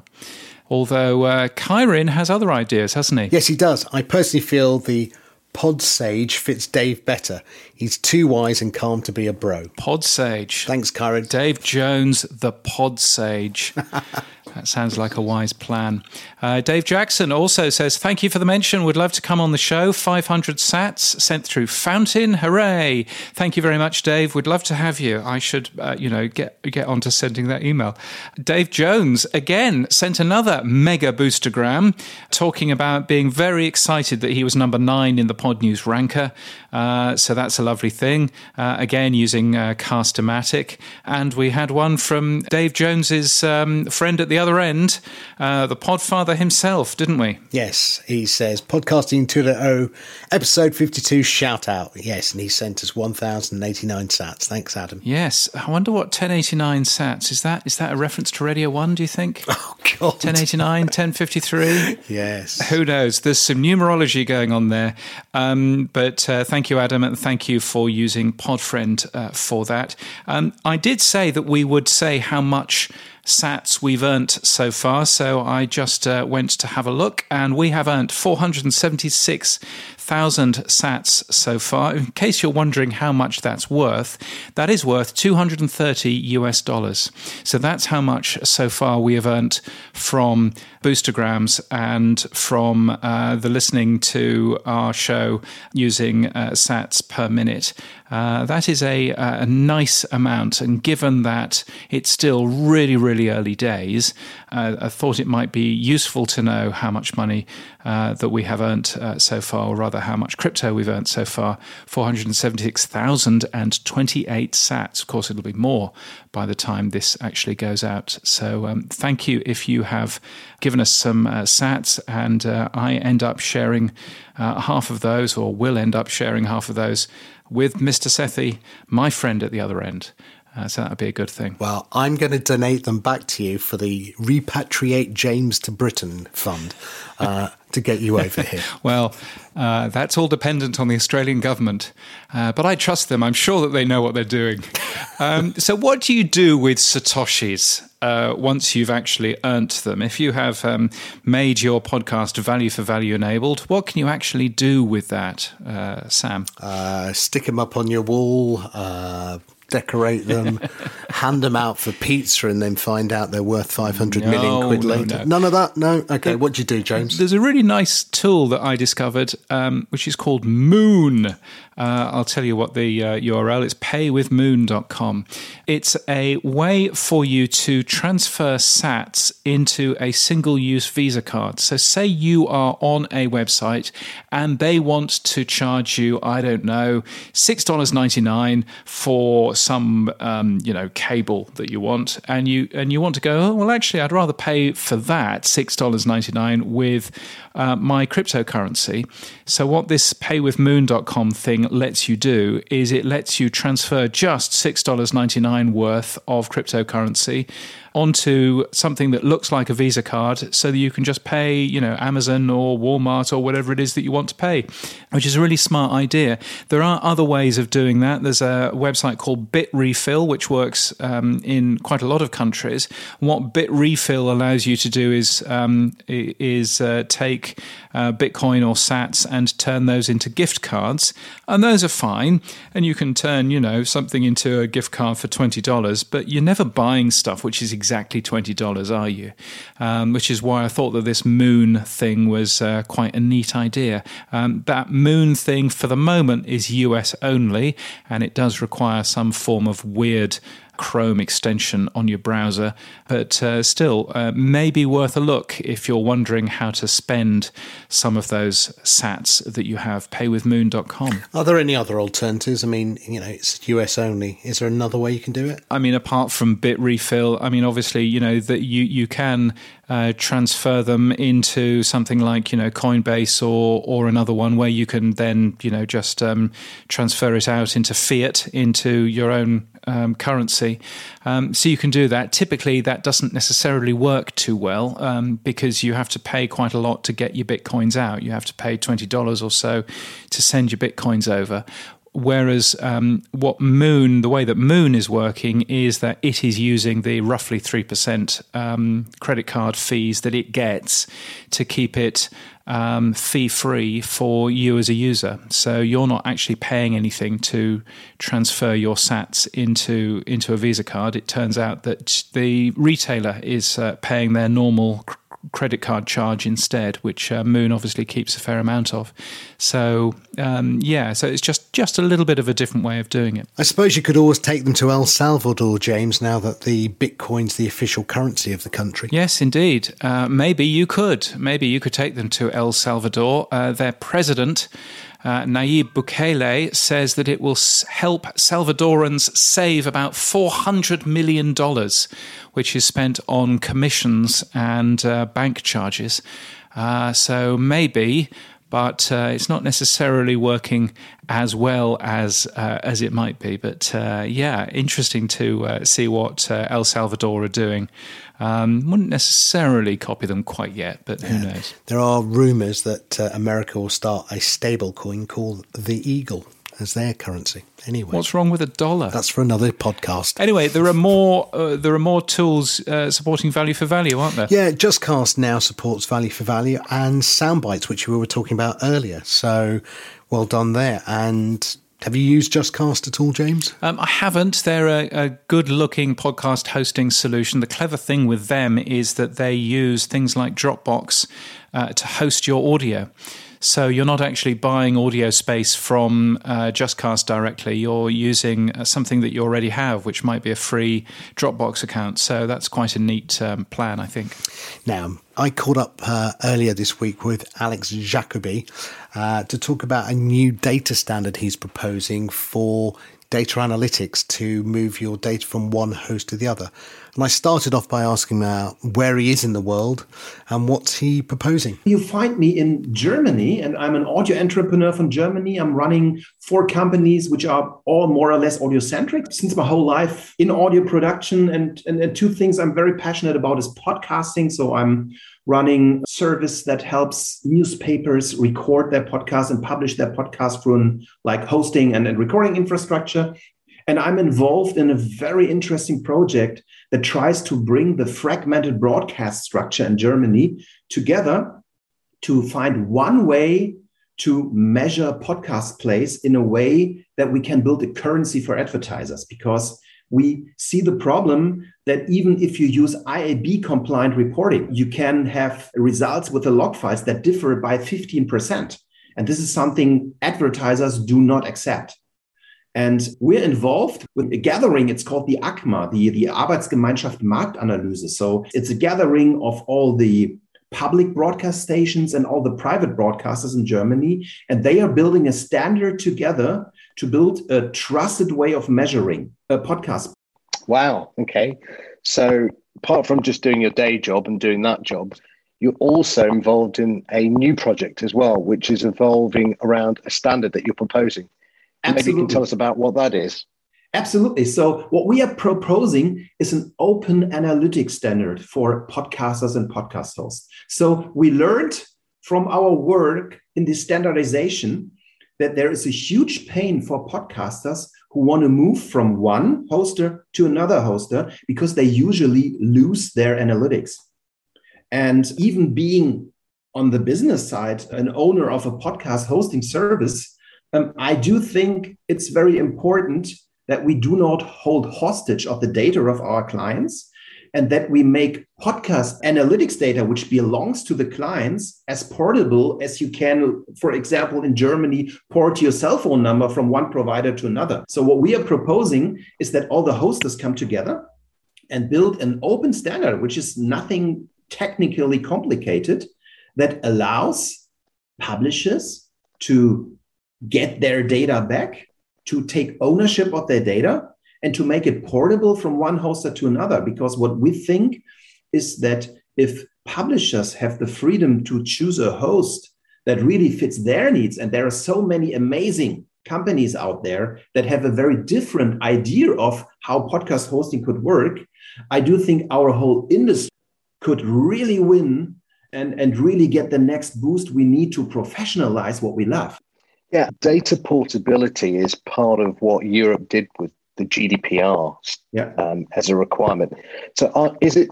Although uh, Kyrin has other ideas, hasn't he? Yes, he does. I personally feel the Pod Sage fits Dave better. He's too wise and calm to be a bro. Pod Sage. Thanks, Kyrin. Dave Jones, the Pod Sage. That sounds like a wise plan. Uh, Dave Jackson also says, Thank you for the mention. Would love to come on the show. 500 sats sent through Fountain. Hooray. Thank you very much, Dave. Would love to have you. I should, uh, you know, get, get on to sending that email. Dave Jones, again, sent another mega boostergram talking about being very excited that he was number nine in the Pod News ranker. Uh, so that's a lovely thing. Uh, again, using uh, Castamatic. And we had one from Dave Jones's um, friend at the other end, uh, the Podfather himself, didn't we? Yes. He says, Podcasting 2.0, episode 52, shout out. Yes. And he sent us 1,089 sats. Thanks, Adam. Yes. I wonder what 1089 sats is that? Is that a reference to Radio 1, do you think? Oh, God. 1089, 1053? yes. Who knows? There's some numerology going on there. Um, but uh, thank you, Adam, and thank you for using Podfriend uh, for that. Um, I did say that we would say how much sats we've earned so far. So I just uh, went to have a look, and we have earned 476 thousand sats so far. In case you're wondering how much that's worth, that is worth 230 US dollars. So that's how much so far we have earned from boostergrams and from uh, the listening to our show using uh, sats per minute. Uh, that is a, a nice amount, and given that it's still really, really early days, uh, I thought it might be useful to know how much money uh, that we have earned uh, so far, or rather, how much crypto we've earned so far 476,028 sats. Of course, it'll be more by the time this actually goes out. So, um, thank you if you have given us some uh, sats, and I end up sharing half of those, or will end up sharing half of those with Mr. Sethi, my friend at the other end. Uh, so that would be a good thing. Well, I'm going to donate them back to you for the Repatriate James to Britain Fund uh, to get you over here. well, uh, that's all dependent on the Australian government, uh, but I trust them. I'm sure that they know what they're doing. Um, so, what do you do with Satoshis? Uh, once you've actually earned them. If you have um, made your podcast value for value enabled, what can you actually do with that, uh, Sam? Uh, stick them up on your wall, uh, decorate them, hand them out for pizza and then find out they're worth five hundred No, million quid no, later. no. None of that. No. Okay. What do you do, James? There's a really nice tool that I discovered, um, which is called Moon. Uh, I'll tell you what the uh, URL is paywithmoon.com. It's a way for you to transfer sats into a single use Visa card. So, say you are on a website and they want to charge you, I don't know, $6.99 for some, um, you know, cable that you want, and you and you want to go, oh, well, actually, I'd rather pay for that $6.99 with uh, my cryptocurrency. So, what this paywithmoon.com thing lets you do is it lets you transfer just $6.99 worth of cryptocurrency onto something that looks like a Visa card so that you can just pay, you know, Amazon or Walmart or whatever it is that you want to pay, which is a really smart idea. There are other ways of doing that. There's a website called Bitrefill, which works um, in quite a lot of countries. What Bitrefill allows you to do is um, is uh, take uh, Bitcoin or Sats and turn those into gift cards, and those are fine. And you can turn, you know, something into a gift card for twenty dollars, but you're never buying stuff which is exactly twenty dollars, are you? Um, which is why I thought that this Moon thing was uh, quite a neat idea. Um, that Moon thing, for the moment, is US only, and it does require some form of weird. Chrome extension on your browser, but uh, still, uh, maybe worth a look if you're wondering how to spend some of those sats that you have. Paywithmoon.com. Are there any other alternatives? I mean, you know, it's US only. Is there another way you can do it? I mean, apart from Bitrefill, I mean, obviously, you know that you you can uh, transfer them into something like you know Coinbase or or another one where you can then you know just um, transfer it out into fiat into your own um, currency. Um, so you can do that. Typically, that doesn't necessarily work too well um, because you have to pay quite a lot to get your bitcoins out. You have to pay twenty dollars or so to send your bitcoins over. Whereas um, what Moon, the way that Moon is working is that it is using the roughly 3% um, credit card fees that it gets to keep it um, fee free for you as a user. So you're not actually paying anything to transfer your sats into, into a Visa card. It turns out that the retailer is uh, paying their normal credit card charge instead, which uh, Moon obviously keeps a fair amount of. So um, yeah, so it's just just a little bit of a different way of doing it. I suppose you could always take them to El Salvador, James, now that the Bitcoin's the official currency of the country. Yes, indeed. Uh, maybe you could. Maybe you could take them to El Salvador. Uh, their president. Uh, Nayib Bukele says that it will help Salvadorans save about $400 million, which is spent on commissions and uh, bank charges. Uh, so maybe, but uh, it's not necessarily working as well as uh, as it might be. But uh, yeah, interesting to see what El Salvador are doing. Um, wouldn't necessarily copy them quite yet, but who knows? There are rumours that uh, America will start a stable coin called the Eagle as their currency. Anyway, What's wrong with a dollar? that's for another podcast. Anyway, there are more uh, there are more tools uh, supporting value for value, aren't there? Yeah, JustCast now supports value for value and Soundbites, which we were talking about earlier. So well done there. And have you used JustCast at all, James? Um, I haven't. They're a, a good looking podcast hosting solution. The clever thing with them is that they use things like Dropbox uh, to host your audio. So you're not actually buying audio space from uh, JustCast directly. You're using uh, something that you already have, which might be a free Dropbox account. So that's quite a neat um, plan, I think. Now, I caught up uh, earlier this week with Alex Jacobi uh, to talk about a new data standard he's proposing for data analytics to move your data from one host to the other. And I started off by asking uh, where he is in the world and what's he proposing. You find me in Germany, and I'm an audio entrepreneur from Germany. I'm running four companies which are all more or less audio centric since my whole life in audio production. And, and, and two things I'm very passionate about is podcasting. So I'm running a service that helps newspapers record their podcast and publish their podcast through like hosting and, and recording infrastructure. And I'm involved in a very interesting project that tries to bring the fragmented broadcast structure in Germany together to find one way to measure podcast plays in a way that we can build a currency for advertisers because we see the problem that even if you use IAB compliant reporting, you can have results with the log files that differ by 15%. And this is something advertisers do not accept. And we're involved with a gathering. It's called the AGMA, the, the Arbeitsgemeinschaft Marktanalyse. So it's a gathering of all the public broadcast stations and all the private broadcasters in Germany. And they are building a standard together to build a trusted way of measuring a podcast. Wow. Okay. So apart from just doing your day job and doing that job, you're also involved in a new project as well, which is evolving around a standard that you're proposing. Absolutely. Maybe you can tell us about what that is. Absolutely. So, what we are proposing is an open analytics standard for podcasters and podcast hosts. So, we learned from our work in the standardization that there is a huge pain for podcasters who want to move from one hoster to another hoster because they usually lose their analytics. And even being on the business side, an owner of a podcast hosting service, um, I do think it's very important that we do not hold hostage of the data of our clients and that we make podcast analytics data which belongs to the clients as portable as you can for example in germany port your cell phone number from one provider to another. So what we are proposing is that all the hosters come together and build an open standard which is nothing technically complicated that allows publishers to get their data back to take ownership of their data and to make it portable from one hoster to another. Because what we think is that if publishers have the freedom to choose a host that really fits their needs, and there are so many amazing companies out there that have a very different idea of how podcast hosting could work, I do think our whole industry could really win and, and really get the next boost we need to professionalize what we love. Yeah, data portability is part of what Europe did with the GDPR yeah. um, as a requirement. So, uh, is it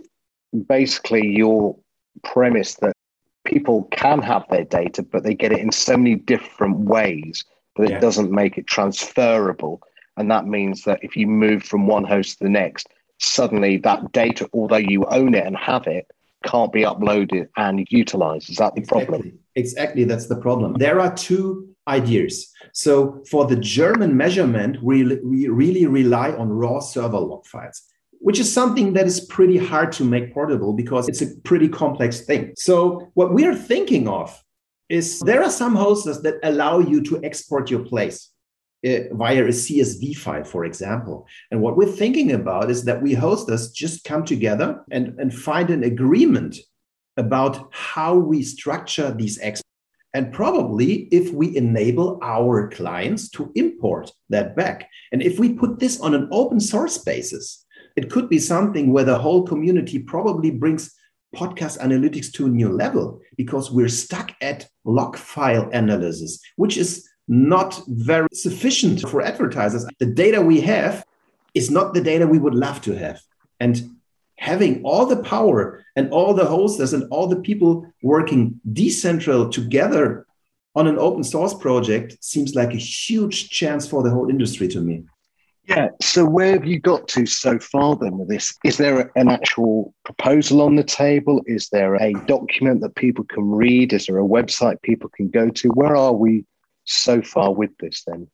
basically your premise that people can have their data, but they get it in so many different ways that yeah. it doesn't make it transferable? And that means that if you move from one host to the next, suddenly that data, although you own it and have it, can't be uploaded and utilized. Is that the exactly. problem? Exactly, that's the problem. There are two ideas. So for the German measurement, we, we really rely on raw server log files, which is something that is pretty hard to make portable because it's a pretty complex thing. So what we are thinking of is there are some hosts that allow you to export your place Eh, via a CSV file, for example. And what we're thinking about is that we host hosters just come together and, and find an agreement about how we structure these exports and probably if we enable our clients to import that back. And if we put this on an open source basis, it could be something where the whole community probably brings podcast analytics to a new level because we're stuck at log file analysis, which is not very sufficient for advertisers. The data we have is not the data we would love to have. And having all the power and all the hosters and all the people working decentral together on an open source project seems like a huge chance for the whole industry to me. Yeah. So where have you got to so far then with this? Is there an actual proposal on the table? Is there a document that people can read? Is there a website people can go to? Where are we so far oh. with this then?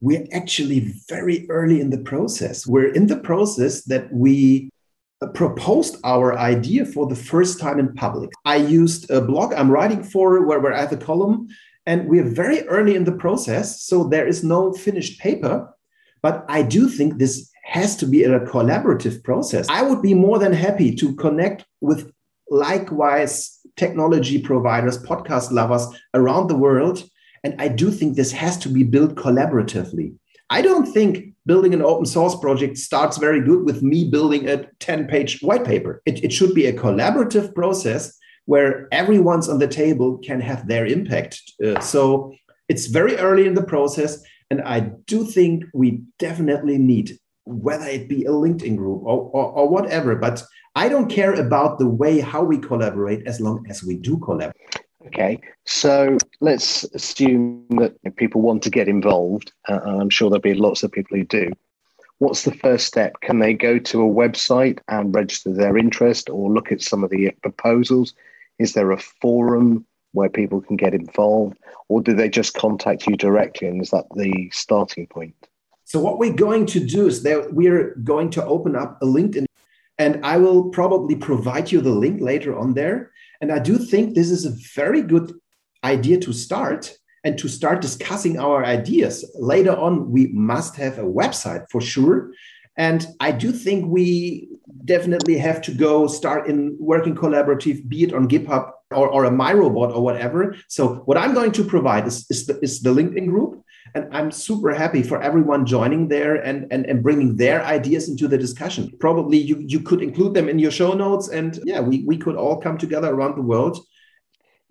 We're actually very early in the process. We're in the process that we uh, proposed our idea for the first time in public. I used a blog I'm writing for where, where I have a column, and we're very early in the process. So there is no finished paper. But I do think this has to be a collaborative process. I would be more than happy to connect with likewise technology providers, podcast lovers around the world. And I do think this has to be built collaboratively. I don't think building an open source project starts very good with me building a 10 page white paper. It, it should be a collaborative process where everyone's on the table can have their impact. Uh, so it's very early in the process. And I do think we definitely need, whether it be a LinkedIn group or, or, or whatever, but I don't care about the way how we collaborate as long as we do collaborate. Okay, so let's assume that people want to get involved, uh, and I'm sure there'll be lots of people who do. what's the first step? Can they go to a website and register their interest or look at some of the proposals? Is there a forum where people can get involved, or do they just contact you directly? And is that the starting point? So, what we're going to do is that we're going to open up a LinkedIn, and I will probably provide you the link later on there. And I do think this is a very good idea to start and to start discussing our ideas. Later on, we must have a website for sure. And I do think we definitely have to go start in working collaborative, be it on GitHub or, or a Miro board or whatever. So what I'm going to provide is, is, the, is the LinkedIn group. And I'm super happy for everyone joining there and, and, and bringing their ideas into the discussion. Probably you, you could include them in your show notes. And yeah, we, we could all come together around the world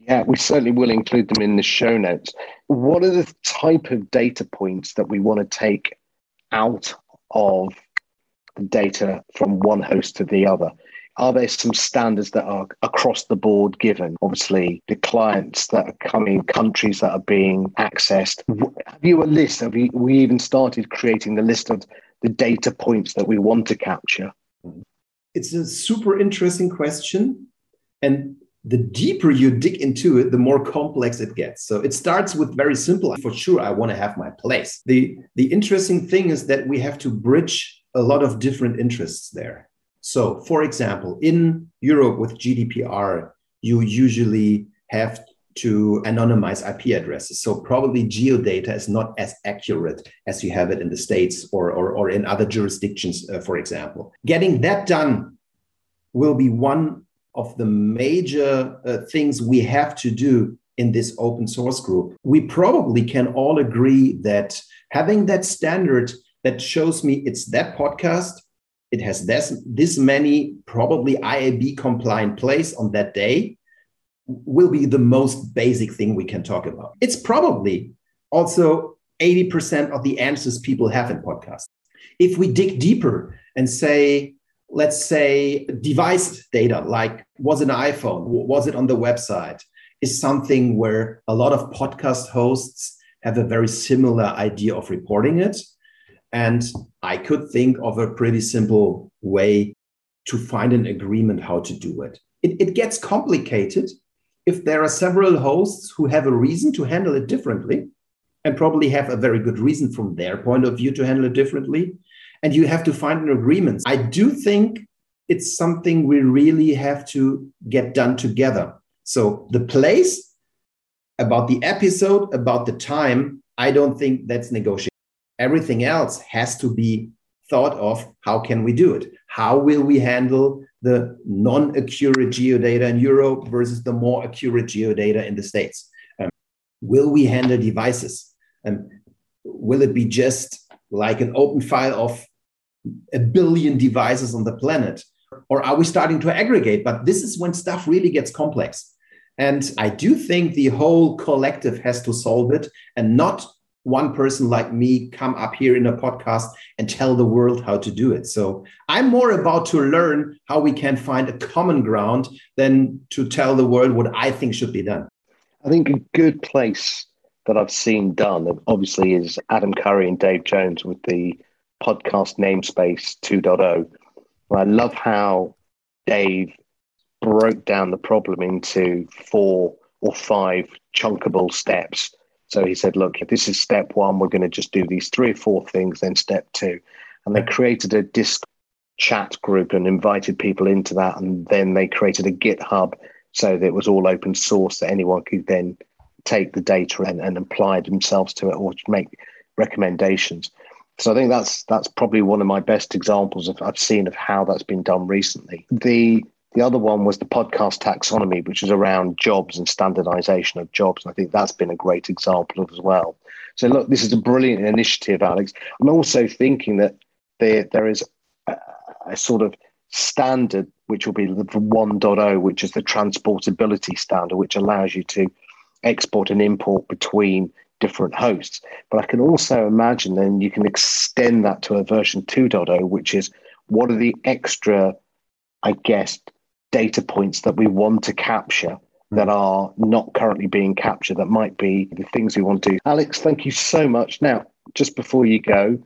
yeah, we certainly will include them in the show notes. What are the type of data points that we want to take out of the data from one host to the other? Are there some standards that are across the board given? Obviously, the clients that are coming, countries that are being accessed. Mm-hmm. Have you a list? Have you, we even started creating the list of the data points that we want to capture? It's a super interesting question. And the deeper you dig into it, the more complex it gets. So it starts with very simple. For sure, I want to have my place. The, the interesting thing is that we have to bridge a lot of different interests there. So, for example, in Europe with GDPR, you usually have to anonymize IP addresses. So probably geodata is not as accurate as you have it in the States or, or, or in other jurisdictions, uh, for example. Getting that done will be one of the major uh, things we have to do in this open source group. We probably can all agree that having that standard that shows me it's that podcast, it has this, this many probably IAB compliant plays on that day, will be the most basic thing we can talk about. It's probably also 80% of the answers people have in podcasts. If we dig deeper and say, let's say device data like was it an iphone was it on the website is something where a lot of podcast hosts have a very similar idea of reporting it and i could think of a pretty simple way to find an agreement how to do it it, it gets complicated if there are several hosts who have a reason to handle it differently and probably have a very good reason from their point of view to handle it differently and you have to find an agreement. I do think it's something we really have to get done together. So the place, about the episode, about the time, I don't think that's negotiable. Everything else has to be thought of. How can we do it? How will we handle the non-accurate geodata in Europe versus the more accurate geodata in the States? Um, will we handle devices? Um, will it be just like an open file of a billion devices on the planet? Or are we starting to aggregate? But this is when stuff really gets complex. And I do think the whole collective has to solve it and not one person like me come up here in a podcast and tell the world how to do it. So I'm more about to learn how we can find a common ground than to tell the world what I think should be done. I think a good place that I've seen done, obviously, is Adam Curry and Dave Jones with the podcast namespace 2.0. I love how Dave broke down the problem into four or five chunkable steps. So he said, look, this is step one, we're going to just do these three or four things, then step two. And they created a disc chat group and invited people into that. And then they created a GitHub so that it was all open source that anyone could then take the data and, and apply themselves to it or make recommendations. So I think that's that's probably one of my best examples of I've seen of how that's been done recently. The the other one was the podcast taxonomy, which is around jobs and standardization of jobs. And I think that's been a great example of as well. So look, this is a brilliant initiative, Alex. I'm also thinking that there there is a, a sort of standard which will be the 1.0, which is the transportability standard, which allows you to export and import between different hosts. But I can also imagine then you can extend that to a version 2.0, which is what are the extra, I guess, data points that we want to capture that hmm. are not currently being captured, that might be the things we want to do. Alex, thank you so much. Now, just before you go,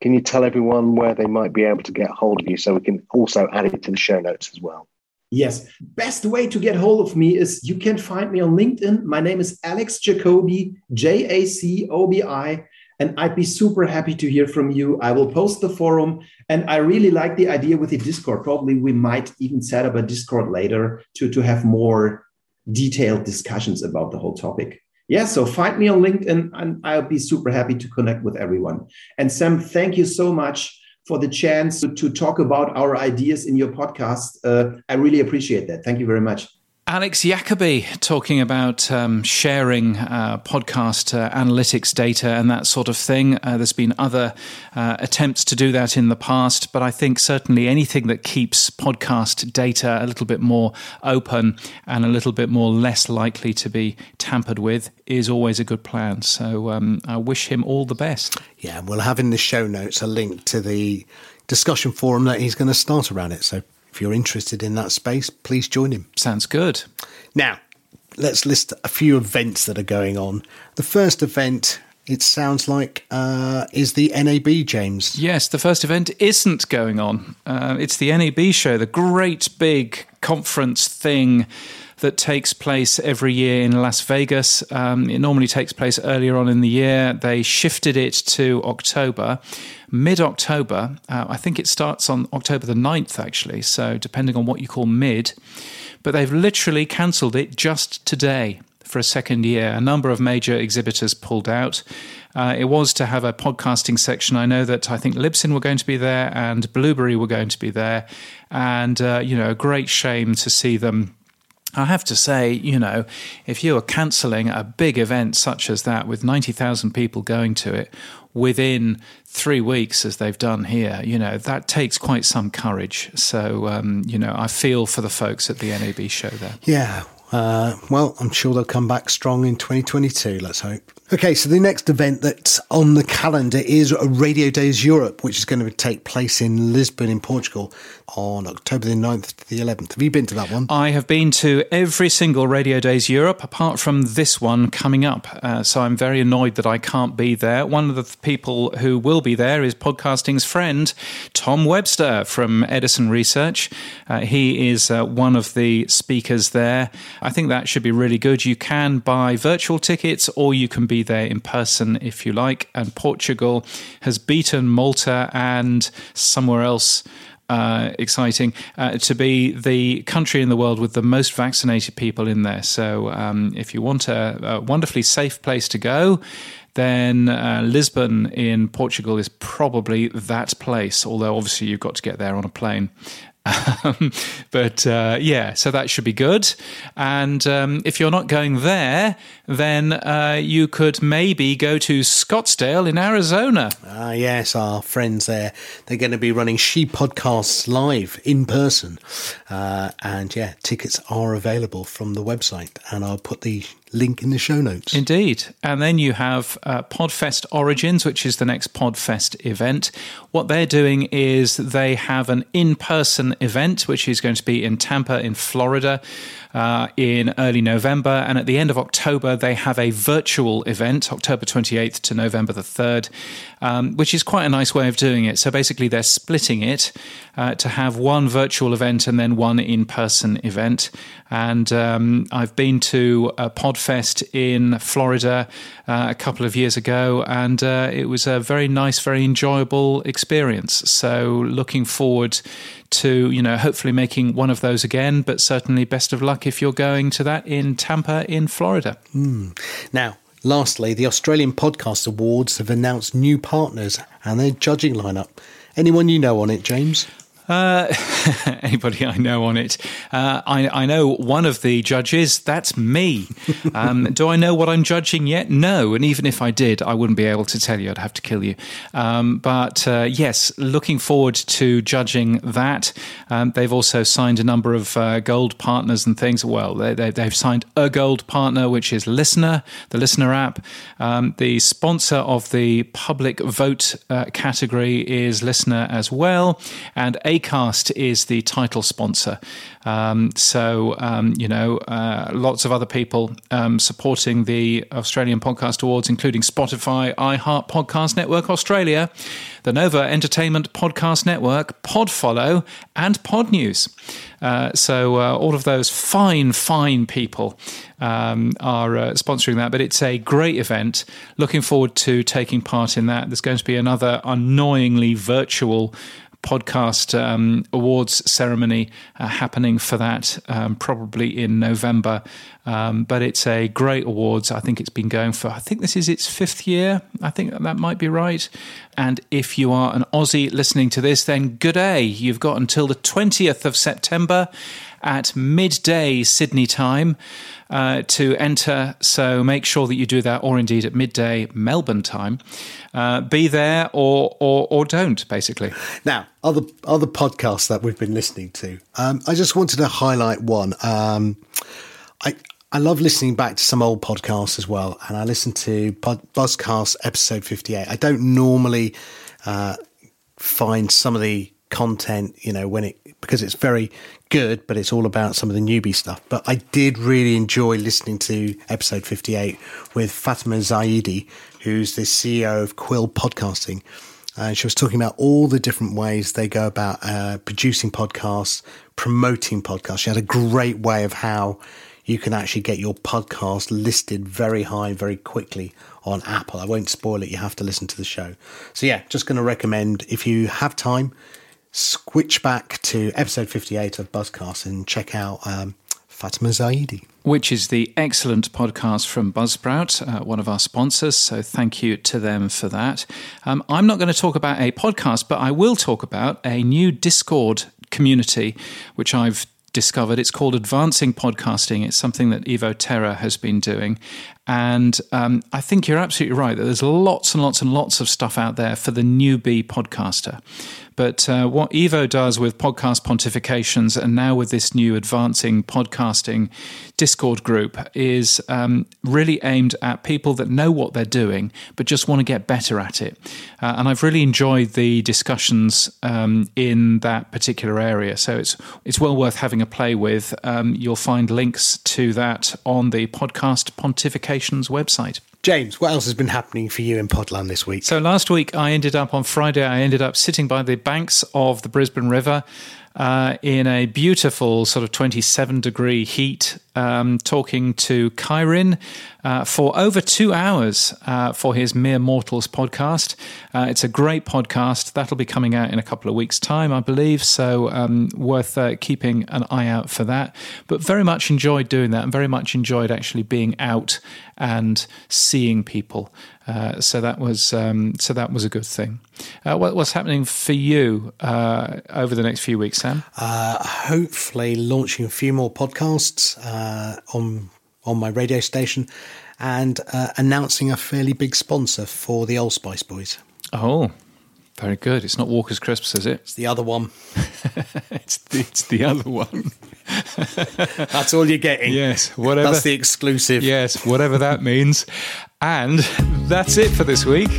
can you tell everyone where they might be able to get hold of you so we can also add it to the show notes as well? Yes. Best way to get hold of me is you can find me on LinkedIn. My name is Alex Jacobi, J A C O B I. And I'd be super happy to hear from you. I will post the forum. And I really like the idea with the Discord. Probably we might even set up a Discord later to, to have more detailed discussions about the whole topic. Yeah, so find me on LinkedIn and I'll be super happy to connect with everyone. And Sam, thank you so much for the chance to, to talk about our ideas in your podcast. Uh, I really appreciate that. Thank you very much. Alex Jacobi talking about um, sharing uh, podcast uh, analytics data and that sort of thing. Uh, there's been other uh, attempts to do that in the past, but I think certainly anything that keeps podcast data a little bit more open and a little bit more less likely to be tampered with is always a good plan. So um, I wish him all the best. Yeah, we'll have in the show notes a link to the discussion forum that he's going to start around it. So if you're interested in that space, please join him. Sounds good. Now, let's list a few events that are going on. The first event, it sounds like, uh, is the NAB, James. Yes, the first event isn't going on. Uh, it's the NAB show, the great big conference thing that takes place every year in Las Vegas. Um, it normally takes place earlier on in the year. They shifted it to October mid October. Uh, I think it starts on October the 9th, actually. So, depending on what you call mid. But they've literally cancelled it just today for a second year. A number of major exhibitors pulled out. Uh, it was to have a podcasting section. I know that I think Libsyn were going to be there and Blubrry were going to be there. And, uh, you know, a great shame to see them I have to say, you know, if you are cancelling a big event such as that with 90,000 people going to it within three weeks, as they've done here, you know, that takes quite some courage. So, um, you know, I feel for the folks at the NAB show there. Yeah. Uh, well, I'm sure they'll come back strong in 2022. Let's hope. Okay, so the next event that's on the calendar is Radio Days Europe, which is going to take place in Lisbon, in Portugal, on October the 9th to the 11th. Have you been to that one? I have been to every single Radio Days Europe, apart from this one coming up. Uh, so I'm very annoyed that I can't be there. One of the people who will be there is podcasting's friend, Tom Webster from Edison Research. Uh, he is uh, one of the speakers there. I think that should be really good. You can buy virtual tickets or you can be be there in person if you like. And Portugal has beaten Malta and somewhere else. Uh, exciting uh, to be the country in the world with the most vaccinated people in there. So, um, if you want a, a, wonderfully safe place to go, then uh, Lisbon in Portugal is probably that place. Although, obviously, you've got to get there on a plane. Um, but uh, yeah, so that should be good. And um, if you're not going there, then uh, you could maybe go to Scottsdale in Arizona. Ah, yes, our friends there. They're going to be running She Podcasts live in person. Uh, and yeah, tickets are available from the website. And I'll put the link in the show notes. Indeed. And then you have uh, Podfest Origins, which is the next Podfest event. What they're doing is they have an in person event, which is going to be in Tampa, in Florida uh, in early November. And at the end of October, they have a virtual event, October 28th to November the 3rd, um, which is quite a nice way of doing it. So basically, they're splitting it uh, to have one virtual event and then one in person event. And um, I've been to a Podfest in Florida uh, a couple of years ago, and uh, it was a very nice, very enjoyable experience. So looking forward to, you know, hopefully making one of those again. But certainly, best of luck if you're going to that in Tampa, in Florida. Mm. Now, lastly, the Australian Podcast Awards have announced new partners and their judging lineup. Anyone you know on it, James? Uh, anybody I know on it? Uh, I, I, know one of the judges. That's me. Um, do I know what I'm judging yet? No. And even if I did, I wouldn't be able to tell you. I'd have to kill you. Um, but uh, yes, looking forward to judging that. Um, they've also signed a number of uh, gold partners and things. Well, they, have signed a gold partner, which is LiSTNR, the LiSTNR app. Um, the sponsor of the public vote uh, category is LiSTNR as well. And a Acast is the title sponsor. Um, so, um, you know, uh, lots of other people um, supporting the Australian Podcast Awards, including Spotify, iHeart Podcast Network Australia, the Nova Entertainment Podcast Network, Podfollow, and Podnews. Uh, so, uh, all of those fine, fine people um, are uh, sponsoring that. But it's a great event. Looking forward to taking part in that. There's going to be another annoyingly virtual podcast um, awards ceremony uh, happening for that, um, probably in November. Um, but it's a great awards. I think it's been going for, I think this is its fifth year. I think that might be right. And if you are an Aussie listening to this, then good day. You've got until the 20th of September at midday Sydney time uh, to enter. So make sure that you do that, or indeed at midday Melbourne time. Uh, be there or, or or don't, basically. Now, other other podcasts that we've been listening to. Um, I just wanted to highlight one. Um, I I love listening back to some old podcasts as well, and I listened to Buzzcast episode fifty eight. I don't normally uh, find some of the content, you know, when it because it's very good, but it's all about some of the newbie stuff. But I did really enjoy listening to episode 58 with Fatima Zaidi, who's the CEO of Quill Podcasting. And she was talking about all the different ways they go about uh, producing podcasts, promoting podcasts. She had a great way of how you can actually get your podcast listed very high very quickly on Apple. I won't spoil it. You have to listen to the show. So yeah, just going to recommend if you have time, switch back to episode 58 of Buzzcast and check out um, Fatima Zaidi. Which is the excellent podcast from Buzzsprout, uh, one of our sponsors. So thank you to them for that. Um, I'm not going to talk about a podcast, but I will talk about a new Discord community, which I've discovered. It's called Advancing Podcasting. It's something that Evo Terra has been doing. And um, I think you're absolutely right that there's lots and lots and lots of stuff out there for the newbie podcaster. But uh, what Evo does with podcast pontifications and now with this new advancing podcasting Discord group is um, really aimed at people that know what they're doing but just want to get better at it. Uh, and I've really enjoyed the discussions um, in that particular area. So it's it's well worth having a play with. Um, you'll find links to that on the podcast website. James, what else has been happening for you in Podland this week? So last week, I ended up on Friday. I ended up sitting by the banks of the Brisbane River uh, in a beautiful sort of 27 degree heat, um, talking to Kyrin uh, for over two hours uh, for his Mere Mortals podcast. Uh, it's a great podcast. That'll be coming out in a couple of weeks' time, I believe. So, um, worth uh, keeping an eye out for that. But very much enjoyed doing that and very much enjoyed actually being out and seeing people. Uh, so that was um, so that was a good thing. Uh, what, what's happening for you uh, over the next few weeks, Sam? Uh, hopefully, launching a few more podcasts uh, on on my radio station, and announcing a fairly big sponsor for the Old Spice Boys. Oh, very good. It's not Walker's Crisps, is it? It's the other one. it's, the, it's the other one. That's all you're getting. Yes, whatever. That's the exclusive. Yes, whatever that means. And that's it for this week.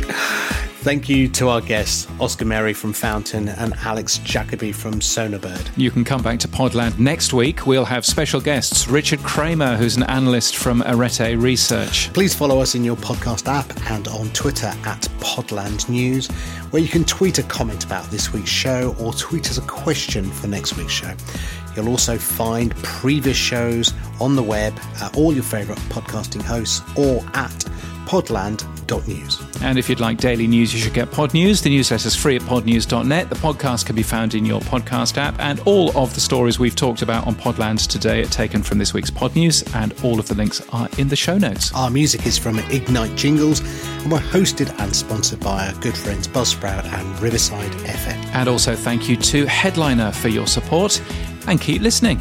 Thank you to our guests, Oscar Merry from Fountain and Alex Jacobi from Sonarbird. You can come back to Podland next week. We'll have special guests Richard Kramer, who's an analyst from Arete Research. Please follow us in your podcast app and on Twitter at Podland News, where you can tweet a comment about this week's show or tweet us a question for next week's show. You'll also find previous shows on the web at all your favourite podcasting hosts or at podland.news. And if you'd like daily news, you should get Pod News. The newsletter's free at podnews.net. The podcast can be found in your podcast app, and all of the stories we've talked about on Podland today are taken from this week's Pod News, and all of the links are in the show notes. Our music is from Ignite Jingles, and we're hosted and sponsored by our good friends Buzzsprout and Riverside FM. And also thank you to Headliner for your support, and keep listening.